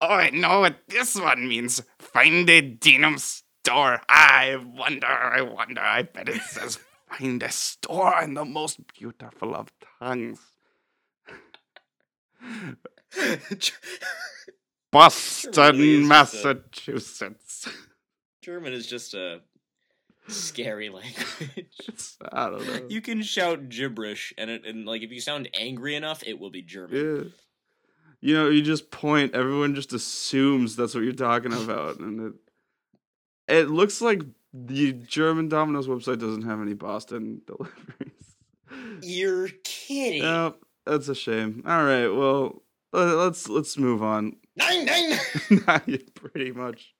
Speaker 3: Oh, I know what this one means. Find a denim store. I wonder, I wonder. I bet it says finest store in the most beautiful of tongues. Boston,
Speaker 2: a-
Speaker 3: Massachusetts.
Speaker 2: German is just a scary language.
Speaker 3: It's- I don't know.
Speaker 2: You can shout gibberish, and it, and like if you sound angry enough, it will be German.
Speaker 1: Yeah. You know, you just point, everyone just assumes that's what you're talking about. And it it looks like the German Domino's website doesn't have any Boston deliveries.
Speaker 2: You're kidding.
Speaker 1: Yep, that's a shame. All right, well, let's let's move on.
Speaker 2: Nine, nine.
Speaker 1: Pretty much.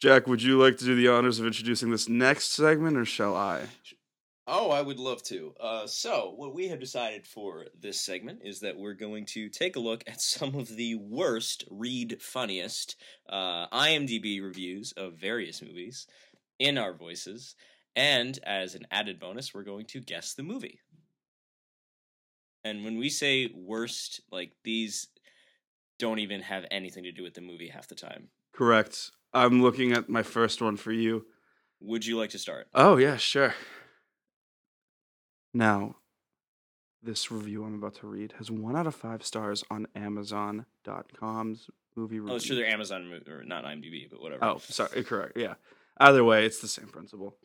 Speaker 1: Jack, would you like to do the honors of introducing this next segment, or shall I?
Speaker 2: Oh, I would love to. Uh, so, what we have decided for this segment is that we're going to take a look at some of the worst, read funniest uh, IMDb reviews of various movies in our voices. And as an added bonus, we're going to guess the movie. And when we say worst, like these don't even have anything to do with the movie half the time.
Speaker 1: Correct. I'm looking at my first one for you.
Speaker 2: Would you like to start?
Speaker 1: Oh, yeah, sure. Now, this review I'm about to read has one out of five stars on Amazon.com's movie review.
Speaker 2: Oh, it's true. They're Amazon, mo- or not IMDb, but whatever.
Speaker 1: Oh, sorry, correct. Yeah. Either way, it's the same principle.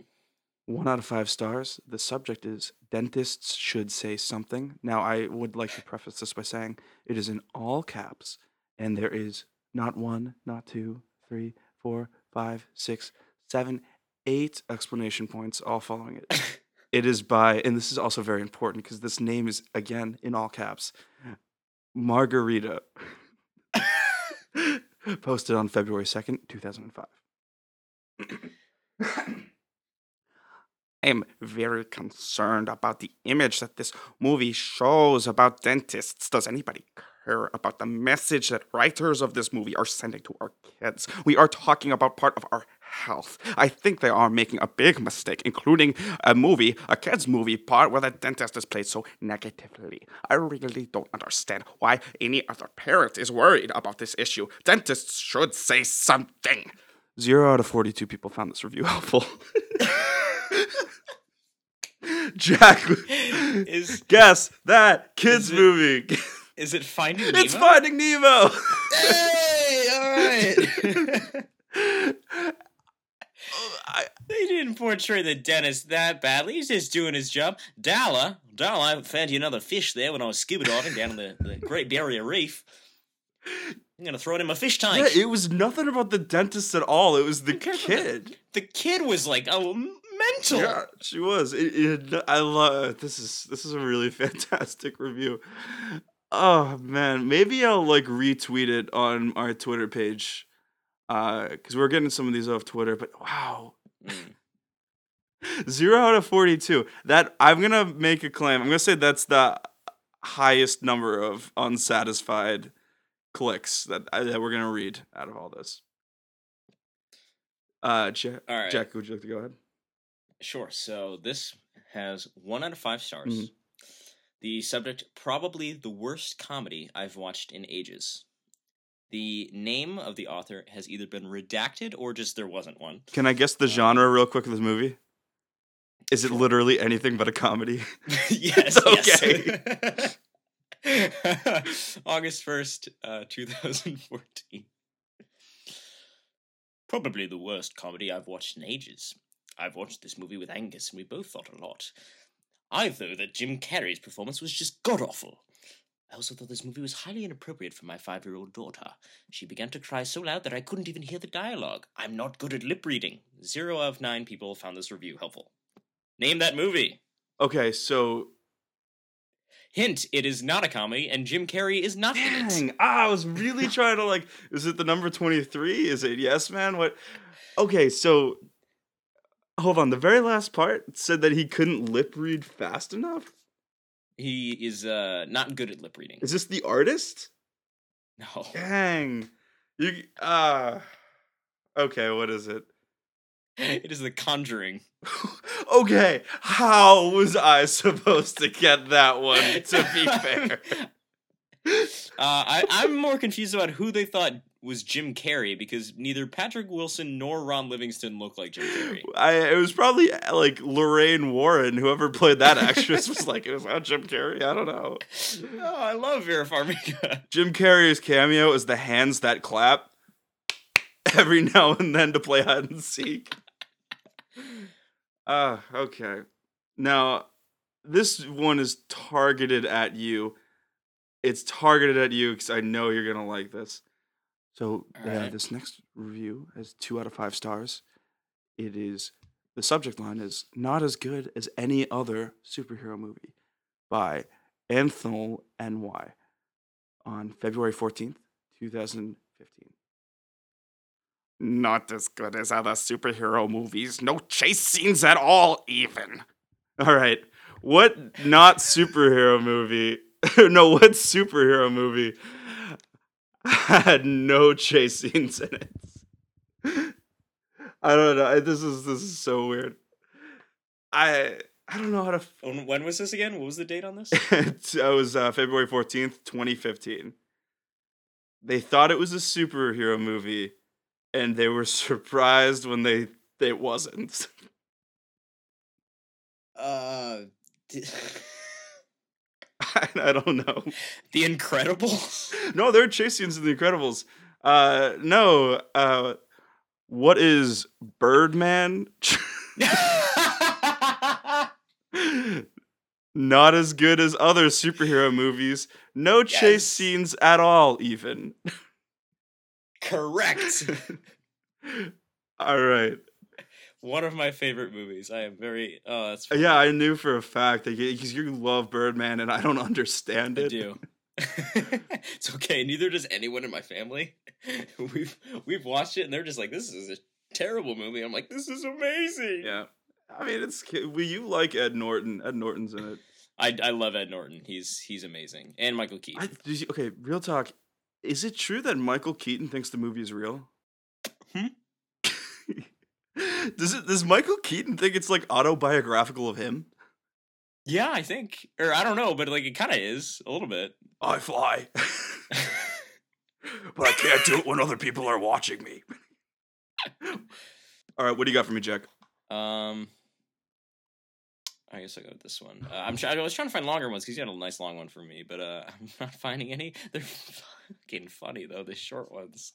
Speaker 1: One out of five stars. The subject is dentists should say something. Now, I would like to preface this by saying it is in all caps, and there is not one, not two, three, four, five, six, seven, eight explanation points all following it. It is by, and this is also very important because this name is again in all caps Margarita. Posted on February 2nd, 2005.
Speaker 3: I am very concerned about the image that this movie shows about dentists. Does anybody about the message that writers of this movie are sending to our kids? We are talking about part of our health. I think they are making a big mistake, including a movie, a kids' movie part where the dentist is played so negatively. I really don't understand why any other parent is worried about this issue. Dentists should say something.
Speaker 1: Zero out of 42 people found this review helpful. Jack,
Speaker 2: Is
Speaker 1: guess that kids movie.
Speaker 2: Is it Finding Nemo?
Speaker 1: It's Finding Nemo.
Speaker 2: Hey, all right.
Speaker 1: I,
Speaker 2: they didn't portray the dentist that badly. He's just doing his job. Dalla, Dalla, I found you another fish there when I was scuba diving down in the, the Great Barrier Reef. I'm gonna throw it in my fish tank.
Speaker 1: yeah, it was nothing about the dentist at all. It was the kid.
Speaker 2: the kid was like, oh, m- mental.
Speaker 1: Yeah, she was. It, it, I love uh, this. Is this is a really fantastic review? Oh man, maybe I'll like retweet it on our Twitter page, uh, because we're getting some of these off Twitter. But wow,
Speaker 2: Mm.
Speaker 1: zero out of forty-two. That I'm gonna make a claim. I'm gonna say that's the highest number of unsatisfied clicks that uh, that we're gonna read out of all this. Uh, Jack,
Speaker 2: All right.
Speaker 1: Jack, would you like to go ahead?
Speaker 2: Sure. So this has one out of five stars.
Speaker 1: Mhm.
Speaker 2: The subject, probably the worst comedy I've watched in ages. The name of the author has either been redacted or just there wasn't one.
Speaker 1: Can I guess the
Speaker 2: Um,
Speaker 1: genre real quick of this movie? Is it literally anything but a comedy?
Speaker 2: yes. okay. August 1st, uh, 2014. Probably the worst comedy I've watched in ages. I've watched this movie with Angus and we both thought a lot. I thought that Jim Carrey's performance was just god awful. I also thought this movie was highly inappropriate for my five year old daughter. She began to cry so loud that I couldn't even hear the dialogue. I'm not good at lip reading. Zero out of nine people found this review helpful. Name that movie.
Speaker 1: Okay, so
Speaker 2: Hint, it is not a comedy, and Jim Carrey is not in it.
Speaker 1: dang, ah, I was really trying to like. Is it the number twenty three? Is it Yes Man? What? Okay, so hold on. The very last part said that he couldn't lip read fast enough.
Speaker 2: He is uh, not good at lip reading.
Speaker 1: Is this the artist?
Speaker 2: No.
Speaker 1: Dang, you ah. okay, what is it?
Speaker 2: It is The Conjuring.
Speaker 1: okay, how was I supposed to get that one? To be fair.
Speaker 2: Uh, I, I'm more confused about who they thought was Jim Carrey because neither Patrick Wilson nor Ron Livingston look like Jim Carrey.
Speaker 1: I it was probably like Lorraine Warren, whoever played that actress, was like, it was not Jim Carrey. I don't know.
Speaker 2: oh, I love Vera Farmiga.
Speaker 1: Jim Carrey's cameo is the hands that clap every now and then to play hide and seek. Ah, okay. Now, this one is targeted at you. It's targeted at you because I know you're gonna like this. So, uh,
Speaker 2: Alright.
Speaker 1: this next review has two out of five stars. It is the subject line is not as good as any other superhero movie by Anthol NY on February 14th, 2015.
Speaker 3: Not as good as other superhero movies. No chase scenes at all, even.
Speaker 1: All right. What not superhero movie? no, what superhero movie had no chase scenes in it? I don't know. This is this is so weird. I I don't know how to. f-
Speaker 2: When when was this again? What was the date on this?
Speaker 1: it was uh, February fourteenth, twenty fifteen. They thought it was a superhero movie, and they were surprised when they it wasn't.
Speaker 2: uh,
Speaker 1: I don't know.
Speaker 2: The Incredibles.
Speaker 1: No, there are chase scenes in The Incredibles. Uh, no. Uh, what is Birdman? Not as good as other superhero movies. No chase
Speaker 2: Yes.
Speaker 1: scenes at all, even.
Speaker 2: Correct.
Speaker 1: all right.
Speaker 2: One of my favorite movies. I am very. Oh, that's.
Speaker 1: Uh, Yeah, I knew for a fact that because you love Birdman and I don't understand it.
Speaker 2: I do. it's okay. Neither does anyone in my family. We've we've watched it and they're just like, "This is a terrible movie." I'm like, "This is amazing."
Speaker 1: Yeah. I mean, it's well, you like Ed Norton. Ed Norton's in it.
Speaker 2: I I love Ed Norton. He's he's amazing, and Michael Keaton.
Speaker 1: I, you, okay, real talk. Is it true that Michael Keaton thinks the movie is real?
Speaker 2: Hmm?
Speaker 1: does it? Does Michael Keaton think it's like autobiographical of him?
Speaker 2: yeah, I think, or I don't know, but like it kind of is a little bit.
Speaker 1: I fly, but I can't do it when other people are watching me. All right, what do you got for me, Jack?
Speaker 2: Um, I guess I'll go with this one. Uh, I'm I was trying to find longer ones because you had a nice long one for me, but uh, I'm not finding any. They're fucking funny though. The short ones.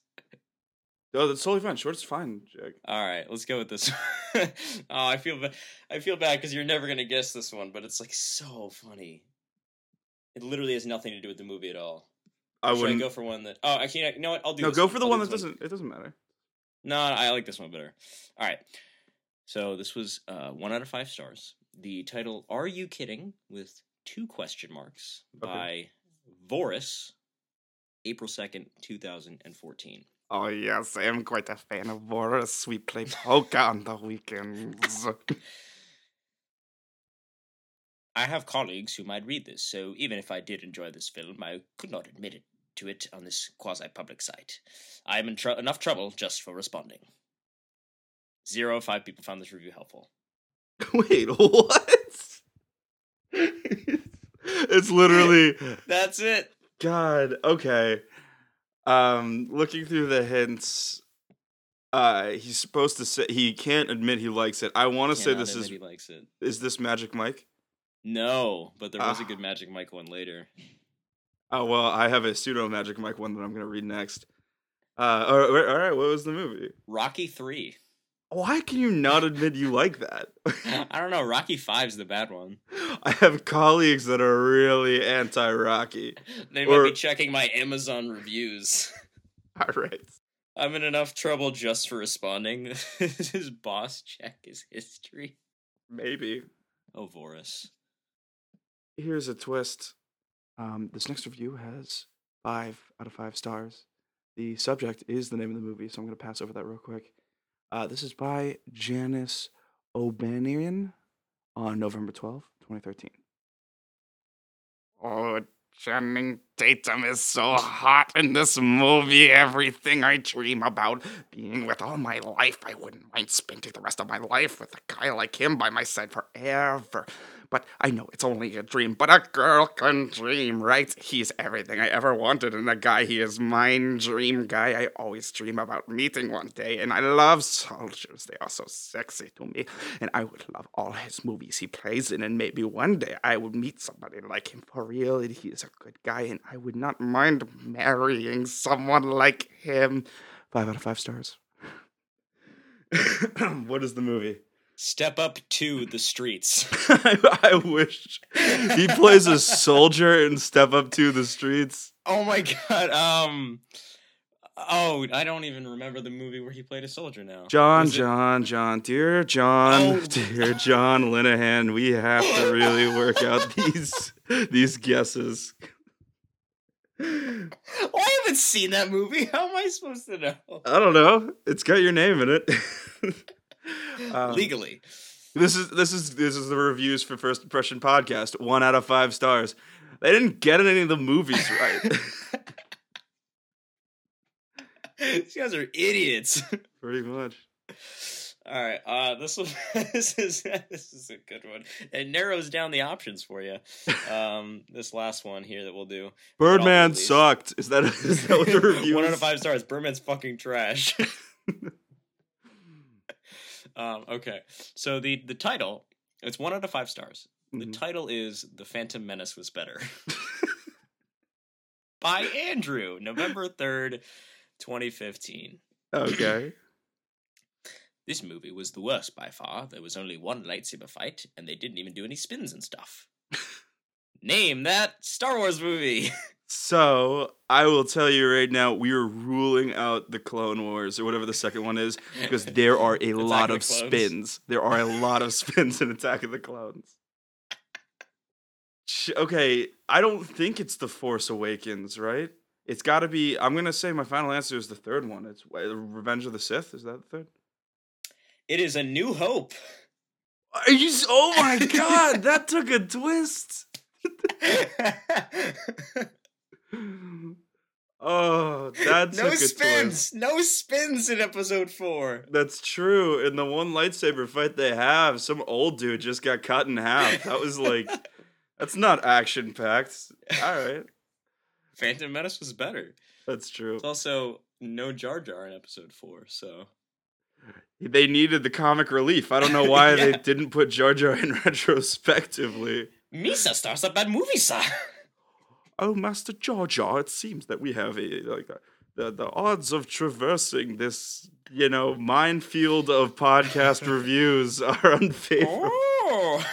Speaker 1: Oh, that's totally fine. Short's fine, Jack.
Speaker 2: All right, let's go with this. oh, I feel ba- I feel bad because you're never gonna guess this one, but it's like so funny. It literally has nothing to do with the movie at all.
Speaker 1: I wouldn't.
Speaker 2: go for one that? Oh, actually, you know what? I'll do.
Speaker 1: no, go for the
Speaker 2: I'll
Speaker 1: one that doesn't. It doesn't matter.
Speaker 2: No, I like this one better. All right. So this was uh, one out of five stars. The title "Are You Kidding?" with two question marks
Speaker 1: Okay.
Speaker 2: by Voris, April second, two thousand and fourteen.
Speaker 3: Oh, yes, I am quite a fan of Boris. We play poker on the weekends.
Speaker 2: I have colleagues who might read this, so even if I did enjoy this film, I could not admit it to it on this quasi-public site. I am in tr- enough trouble just for responding. Zero of five people found this review helpful.
Speaker 1: Wait, what? it's literally
Speaker 2: That's it.
Speaker 1: God. Okay. Um, looking through the hints, uh, he's supposed to say he can't admit he likes it. I want to say this is
Speaker 2: he likes it.
Speaker 1: is this Magic Mike?
Speaker 2: No, but there was a
Speaker 1: Ah.
Speaker 2: good Magic Mike one later.
Speaker 1: Oh well, I have a pseudo Magic Mike one that I'm gonna read next. Uh, all right, all right, what was the movie?
Speaker 2: Rocky three.
Speaker 1: Why can you not admit you like that?
Speaker 2: I don't know. Rocky Five's the bad one.
Speaker 1: I have colleagues that are really anti-Rocky.
Speaker 2: They
Speaker 1: Or-
Speaker 2: might be checking my Amazon reviews.
Speaker 1: All right.
Speaker 2: I'm in enough trouble just for responding. his boss check his history.
Speaker 1: Maybe.
Speaker 2: Oh, Voris.
Speaker 1: Here's a twist. Um, this next review has five out of five stars. The subject is the name of the movie, so I'm going to pass over that real quick. Uh, this is by Janice O'Banion on November twelfth, 2013.
Speaker 3: oh, Channing Tatum is so hot in this movie. Everything I dream about being with all my life. I wouldn't mind spending the rest of my life with a guy like him by my side forever. But I know it's only a dream, but a girl can dream, right? He's everything I ever wanted and a guy. He is mine dream guy. I always dream about meeting one day, and I love soldiers. They are so sexy to me. And I would love all his movies he plays in, and maybe one day I would meet somebody like him for real, and he is a good guy, and I would not mind marrying someone like him. Five out of five stars. what is the movie?
Speaker 2: Step up to the streets.
Speaker 1: I, wish he plays a soldier in step up to the streets.
Speaker 2: Oh my god. Um. Oh, I don't even remember the movie where he played a soldier now.
Speaker 1: John,
Speaker 2: it-
Speaker 1: John, John, dear John,
Speaker 2: Oh.
Speaker 1: dear John Linehan, we have to really work out these these guesses.
Speaker 2: Oh, I haven't seen that movie. How am I supposed to know?
Speaker 1: I don't know. It's got your name in it. Um,
Speaker 2: Legally.
Speaker 1: This is this is this is the reviews for First Impression podcast. One out of five stars. They didn't get any of the movies right.
Speaker 2: These guys are idiots.
Speaker 1: Pretty much.
Speaker 2: All right, uh, this one, this is this is a good one. It narrows down the options for you. Um, this last one here that we'll do.
Speaker 1: Birdman sucked. Is that is that what the review?
Speaker 2: one out of five stars. Birdman's fucking trash. Um, okay, so the the title it's one out of five stars. The
Speaker 1: Mhm.
Speaker 2: title is "The Phantom Menace Was Better" by Andrew, November third, twenty fifteen.
Speaker 1: Okay.
Speaker 2: This movie was the worst by far. There was only one lightsaber fight, and they didn't even do any spins and stuff. Name that Star Wars movie.
Speaker 1: So I will tell you right now, we are ruling out the Clone Wars or whatever the second one is because there are a lot
Speaker 2: of
Speaker 1: of spins. There are a lot of spins in Attack of the Clones. Okay, I don't think it's the Force Awakens, right? It's got to be. I'm gonna say my final answer is the third one. It's Revenge of the Sith. Is that the third?
Speaker 2: It is A New Hope.
Speaker 1: Are you? Oh my god, that took a twist. Oh, that
Speaker 2: no
Speaker 1: a twist.
Speaker 2: spins. No spins in episode four.
Speaker 1: That's true. In the one lightsaber fight they have, some old dude just got cut in half. That was like, that's not action packed. All right,
Speaker 2: Phantom Menace was better.
Speaker 1: that's true.
Speaker 2: It's also no Jar Jar in episode four, so
Speaker 1: They needed the comic relief. I don't know why they didn't put Jar Jar in retrospectively.
Speaker 2: Misa stars a bad movie, sir.
Speaker 1: Oh, Master Jar Jar, oh, it seems that we have a like a, the the odds of traversing this, you know, minefield of podcast reviews are unfavorable.
Speaker 2: Oh.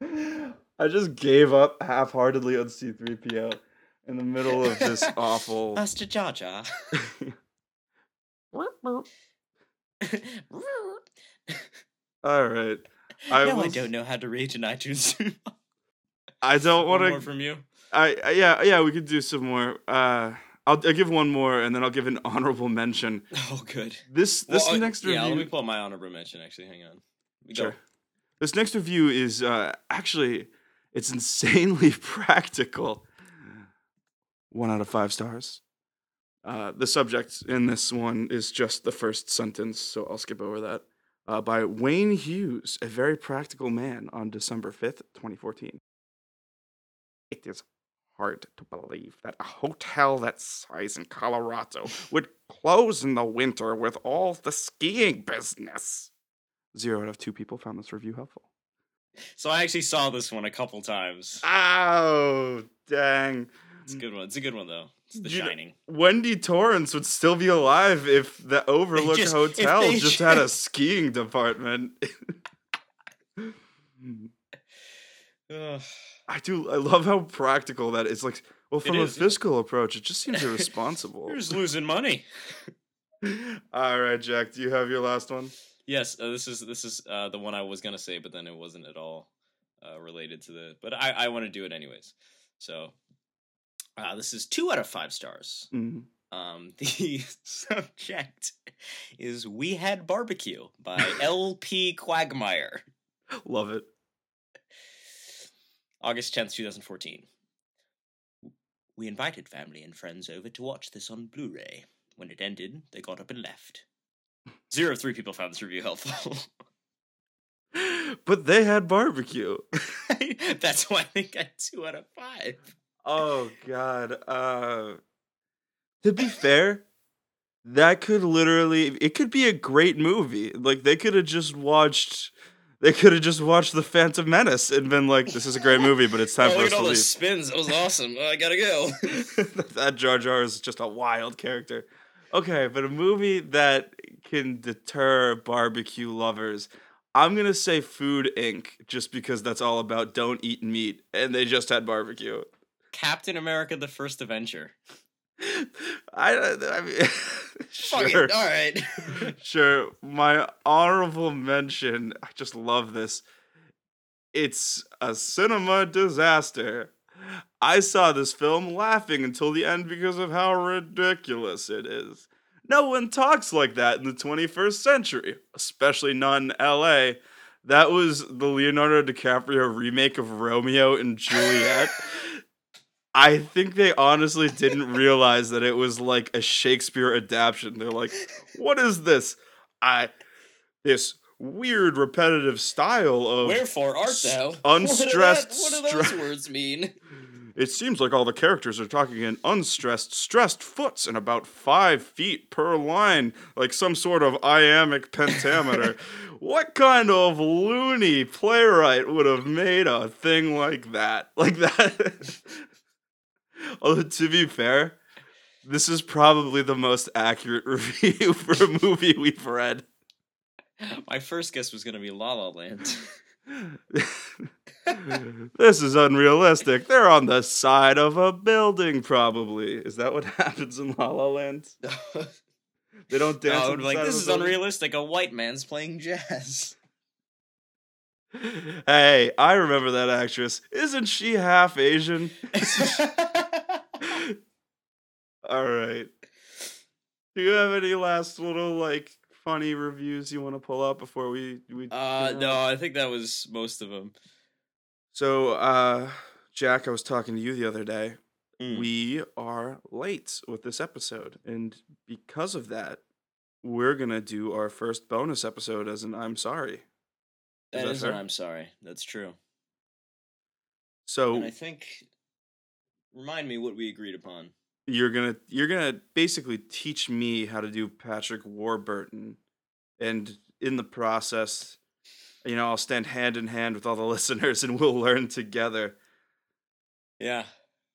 Speaker 1: I just gave up half-heartedly on C3PO in the middle of this awful.
Speaker 2: Master Jar ah. Jar.
Speaker 1: All right, I
Speaker 2: no, I
Speaker 1: was-
Speaker 2: don't know how to rate an iTunes.
Speaker 1: I don't
Speaker 2: One
Speaker 1: want
Speaker 2: more
Speaker 1: to.
Speaker 2: from you.
Speaker 1: I, I yeah yeah we could do some more. Uh, I'll, I'll give one more and then I'll give an honorable mention.
Speaker 2: Oh, good.
Speaker 1: This this
Speaker 2: Well,
Speaker 1: next review.
Speaker 2: Yeah, let me pull my honorable mention. Actually, hang on. We go.
Speaker 1: Sure. This next review is uh, actually it's insanely practical. One out of five stars. Uh, the subject in this one is just the first sentence, so I'll skip over that. Uh, by Wayne Hughes, a very practical man, on December fifth, twenty fourteen. It is hard to believe that a hotel that size in Colorado would close in the winter with all the skiing business. Zero out of two people found this review helpful.
Speaker 2: So I actually saw this one a couple times.
Speaker 1: Oh, dang.
Speaker 2: It's a good one. It's a good one though. It's The
Speaker 1: You know-
Speaker 2: Shining.
Speaker 1: Wendy Torrance would still be alive if the Overlook
Speaker 2: just-
Speaker 1: Hotel just
Speaker 2: ju-
Speaker 1: had a skiing department. I do. I love how practical that is. Like, well, from a
Speaker 2: is,
Speaker 1: fiscal approach, it just seems irresponsible.
Speaker 2: You're just losing money.
Speaker 1: All right, Jack. Do you have your last one?
Speaker 2: Yes, uh, this is this is uh, the one I was gonna say, but then it wasn't at all uh, related to the. But I I want to do it anyways. So uh, this is two out of five stars.
Speaker 1: Mhm.
Speaker 2: Um, the subject is "We Had Barbecue" by L.P. Quagmire,
Speaker 1: Love it.
Speaker 2: August tenth, two thousand fourteen. We invited family and friends over to watch this on Blu-ray. When it ended, they got up and left. Zero of three people found this review helpful.
Speaker 1: but they had barbecue.
Speaker 2: That's why I got two out of five.
Speaker 1: Oh god. Uh to be fair, that could literally it could be a great movie. Like they could have just watched they could have just watched The Phantom Menace and been like, "This is a great movie, but it's time
Speaker 2: oh,
Speaker 1: for
Speaker 2: look
Speaker 1: us
Speaker 2: at
Speaker 1: to
Speaker 2: all
Speaker 1: leave."
Speaker 2: those spins. That was awesome. Oh, I gotta go.
Speaker 1: that Jar Jar is just a wild character. Okay, but a movie that can deter barbecue lovers. I'm gonna say Food Inc. just because that's all about don't eat meat, and they just had barbecue.
Speaker 2: Captain America: The First Adventure.
Speaker 1: I, I mean,
Speaker 2: Fuck
Speaker 1: sure,
Speaker 2: it. All right.
Speaker 1: sure. My honorable mention. I just love this. It's a cinema disaster. I saw this film laughing until the end because of how ridiculous it is. No one talks like that in the 21st century, especially not in LA. That was the Leonardo DiCaprio remake of Romeo and Juliet. I think they honestly didn't realize that it was like a Shakespeare adaptation. They're like, "What is this? I this weird repetitive style of
Speaker 2: Wherefore art thou?
Speaker 1: unstressed
Speaker 2: What do, that, what do those words mean?
Speaker 1: It seems like all the characters are talking in unstressed, stressed foots and about five feet per line, like some sort of iambic pentameter. what kind of loony playwright would have made a thing like that? Like that? Although, oh, to be fair, this is probably the most accurate review for a movie we've read.
Speaker 2: My first guess was gonna be La La Land.
Speaker 1: this is unrealistic. They're on the side of a building, probably. Is that what happens in La La Land? They don't dance.
Speaker 2: I would be like, this is unrealistic. A white man's playing jazz.
Speaker 1: Hey, I remember that actress. Isn't she half Asian? All right. Do you have any last little like funny reviews you want to pull up before we we?
Speaker 2: uh, no. I think that was most of them.
Speaker 1: So, uh, Jack, I was talking to you the other day.
Speaker 2: Mm.
Speaker 1: We are late with this episode, and because of that, we're gonna do our first bonus episode as an "I'm sorry."
Speaker 2: That
Speaker 1: that
Speaker 2: is an? I'm sorry. That's true.
Speaker 1: So
Speaker 2: And I think, remind me what we agreed upon.
Speaker 1: You're gonna you're gonna basically teach me how to do Patrick Warburton, and in the process, you know, I'll stand hand in hand with all the listeners, and we'll learn together.
Speaker 2: Yeah,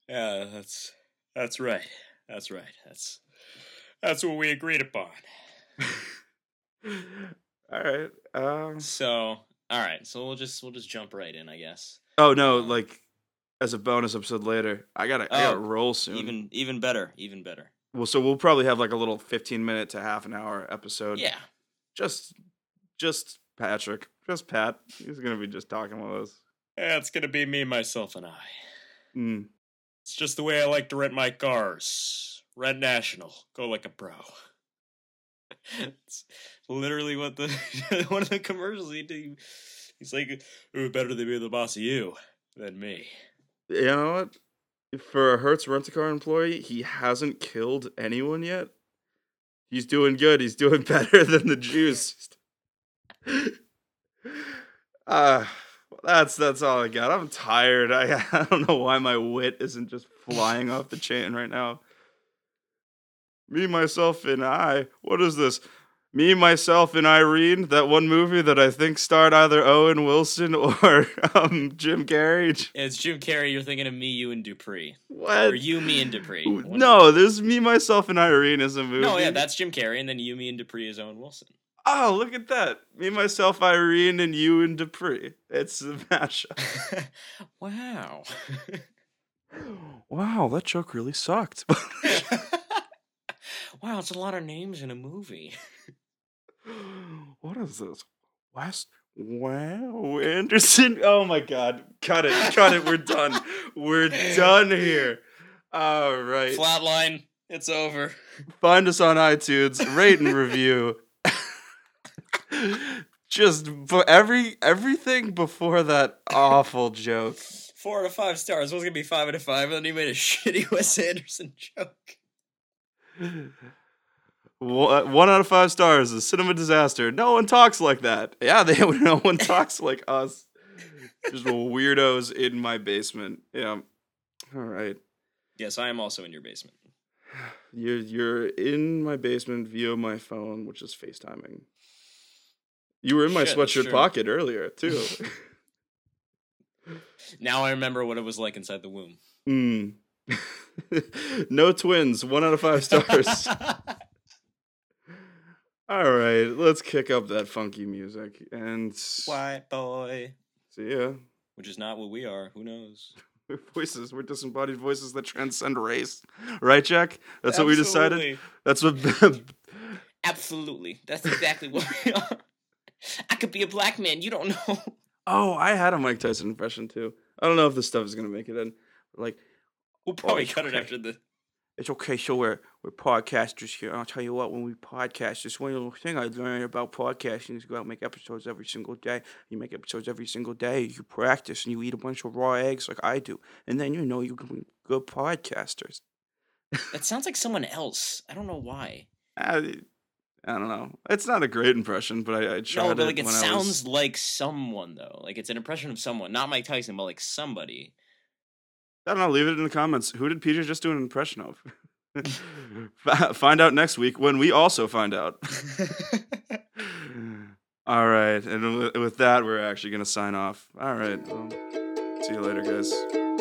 Speaker 2: yeah, that's that's right. That's right. That's that's what we agreed upon.
Speaker 1: all right. Um.
Speaker 2: So, all right. So we'll just we'll just jump right in, I guess.
Speaker 1: Oh no!
Speaker 2: Um,
Speaker 1: Like as a bonus episode later, I gotta I gotta
Speaker 2: Oh,
Speaker 1: roll soon.
Speaker 2: Even even better. Even better.
Speaker 1: well, so we'll probably have like a little fifteen minute to half an hour episode.
Speaker 2: Yeah.
Speaker 1: Just, just Patrick, just Pat. He's gonna be just talking with us.
Speaker 2: Yeah, it's gonna be me, myself, and I.
Speaker 1: Mm.
Speaker 2: It's just the way I like to rent my cars. Red National. Go like a pro. it's literally what the one of the commercials he did. He's like, "Ooh, better to be the boss of you than me."
Speaker 1: You know what? For a Hertz rent a car employee, he hasn't killed anyone yet. He's doing good. He's doing better than the Jews. Uh that's that's all I got. I'm tired. I I don't know why my wit isn't just flying off the chain right now. Me, myself, and I. What is this? Me, myself, and Irene. That one movie that I think starred either Owen Wilson or um, Jim Carrey.
Speaker 2: It's Jim Carrey. You're thinking of me, you, and Dupree,
Speaker 1: What?
Speaker 2: or you, me, and Dupree. One-
Speaker 1: No, there's me, myself, and Irene is a movie.
Speaker 2: no, yeah, that's Jim Carrey, and then you, me, and Dupree is Owen Wilson.
Speaker 1: Oh, look at that. Me, myself, Irene, and you and Dupree. It's a mashup.
Speaker 2: wow.
Speaker 1: wow, that joke really sucked.
Speaker 2: wow, it's a lot of names in a movie.
Speaker 1: what is this? West Wow Anderson. Oh my god. Cut it. Cut it. We're done. We're done here. All right.
Speaker 2: Flatline. It's over.
Speaker 1: Find us on iTunes, rate and review. Just for every everything before that awful joke.
Speaker 2: Four out of five stars. It was gonna be five out of five, and then he made a shitty Wes Anderson joke.
Speaker 1: One one out of five stars. A cinema disaster. No one talks like that. Yeah, they no one talks like us. Just weirdos in my basement. Yeah. All right.
Speaker 2: Yes, I am also in your basement.
Speaker 1: You're you're in my basement via my phone, which is FaceTiming. You were in my
Speaker 2: Shit,
Speaker 1: sweatshirt pocket earlier too.
Speaker 2: Now I remember what it was like inside the womb.
Speaker 1: Hmm. no twins. One out of five stars. All right, let's kick up that funky music and
Speaker 2: White boy.
Speaker 1: see ya.
Speaker 2: Which is not what we are. Who knows?
Speaker 1: We're voices. We're disembodied voices that transcend race. Right, Jack? That's what we decided. That's what.
Speaker 2: Absolutely. That's exactly what we are. I could be a black man. You don't know.
Speaker 1: oh, I had a Mike Tyson impression too. I don't know if this stuff is gonna make it in. Like,
Speaker 2: We'll oh, probably
Speaker 1: it's
Speaker 2: cut it after the.
Speaker 1: It's okay. So we're we're podcasters here. I'll tell you what. When we podcast, this one little thing I learned about podcasting is go out and make episodes every single day. You make episodes every single day. You practice and you eat a bunch of raw eggs like I do, and then you know you can be good podcasters.
Speaker 2: That sounds like someone else. I don't know why.
Speaker 1: I, I don't know. It's not a great impression, but I, I tried
Speaker 2: No, but like
Speaker 1: it
Speaker 2: it sounds
Speaker 1: was.
Speaker 2: like someone though. Like it's an impression of someone, not Mike Tyson, but like somebody.
Speaker 1: I don't know. Leave it in the comments. Who did PJ just do an impression of? Find out next week when we also find out. All right, and with that, we're actually gonna sign off. All right, well, see you later, guys.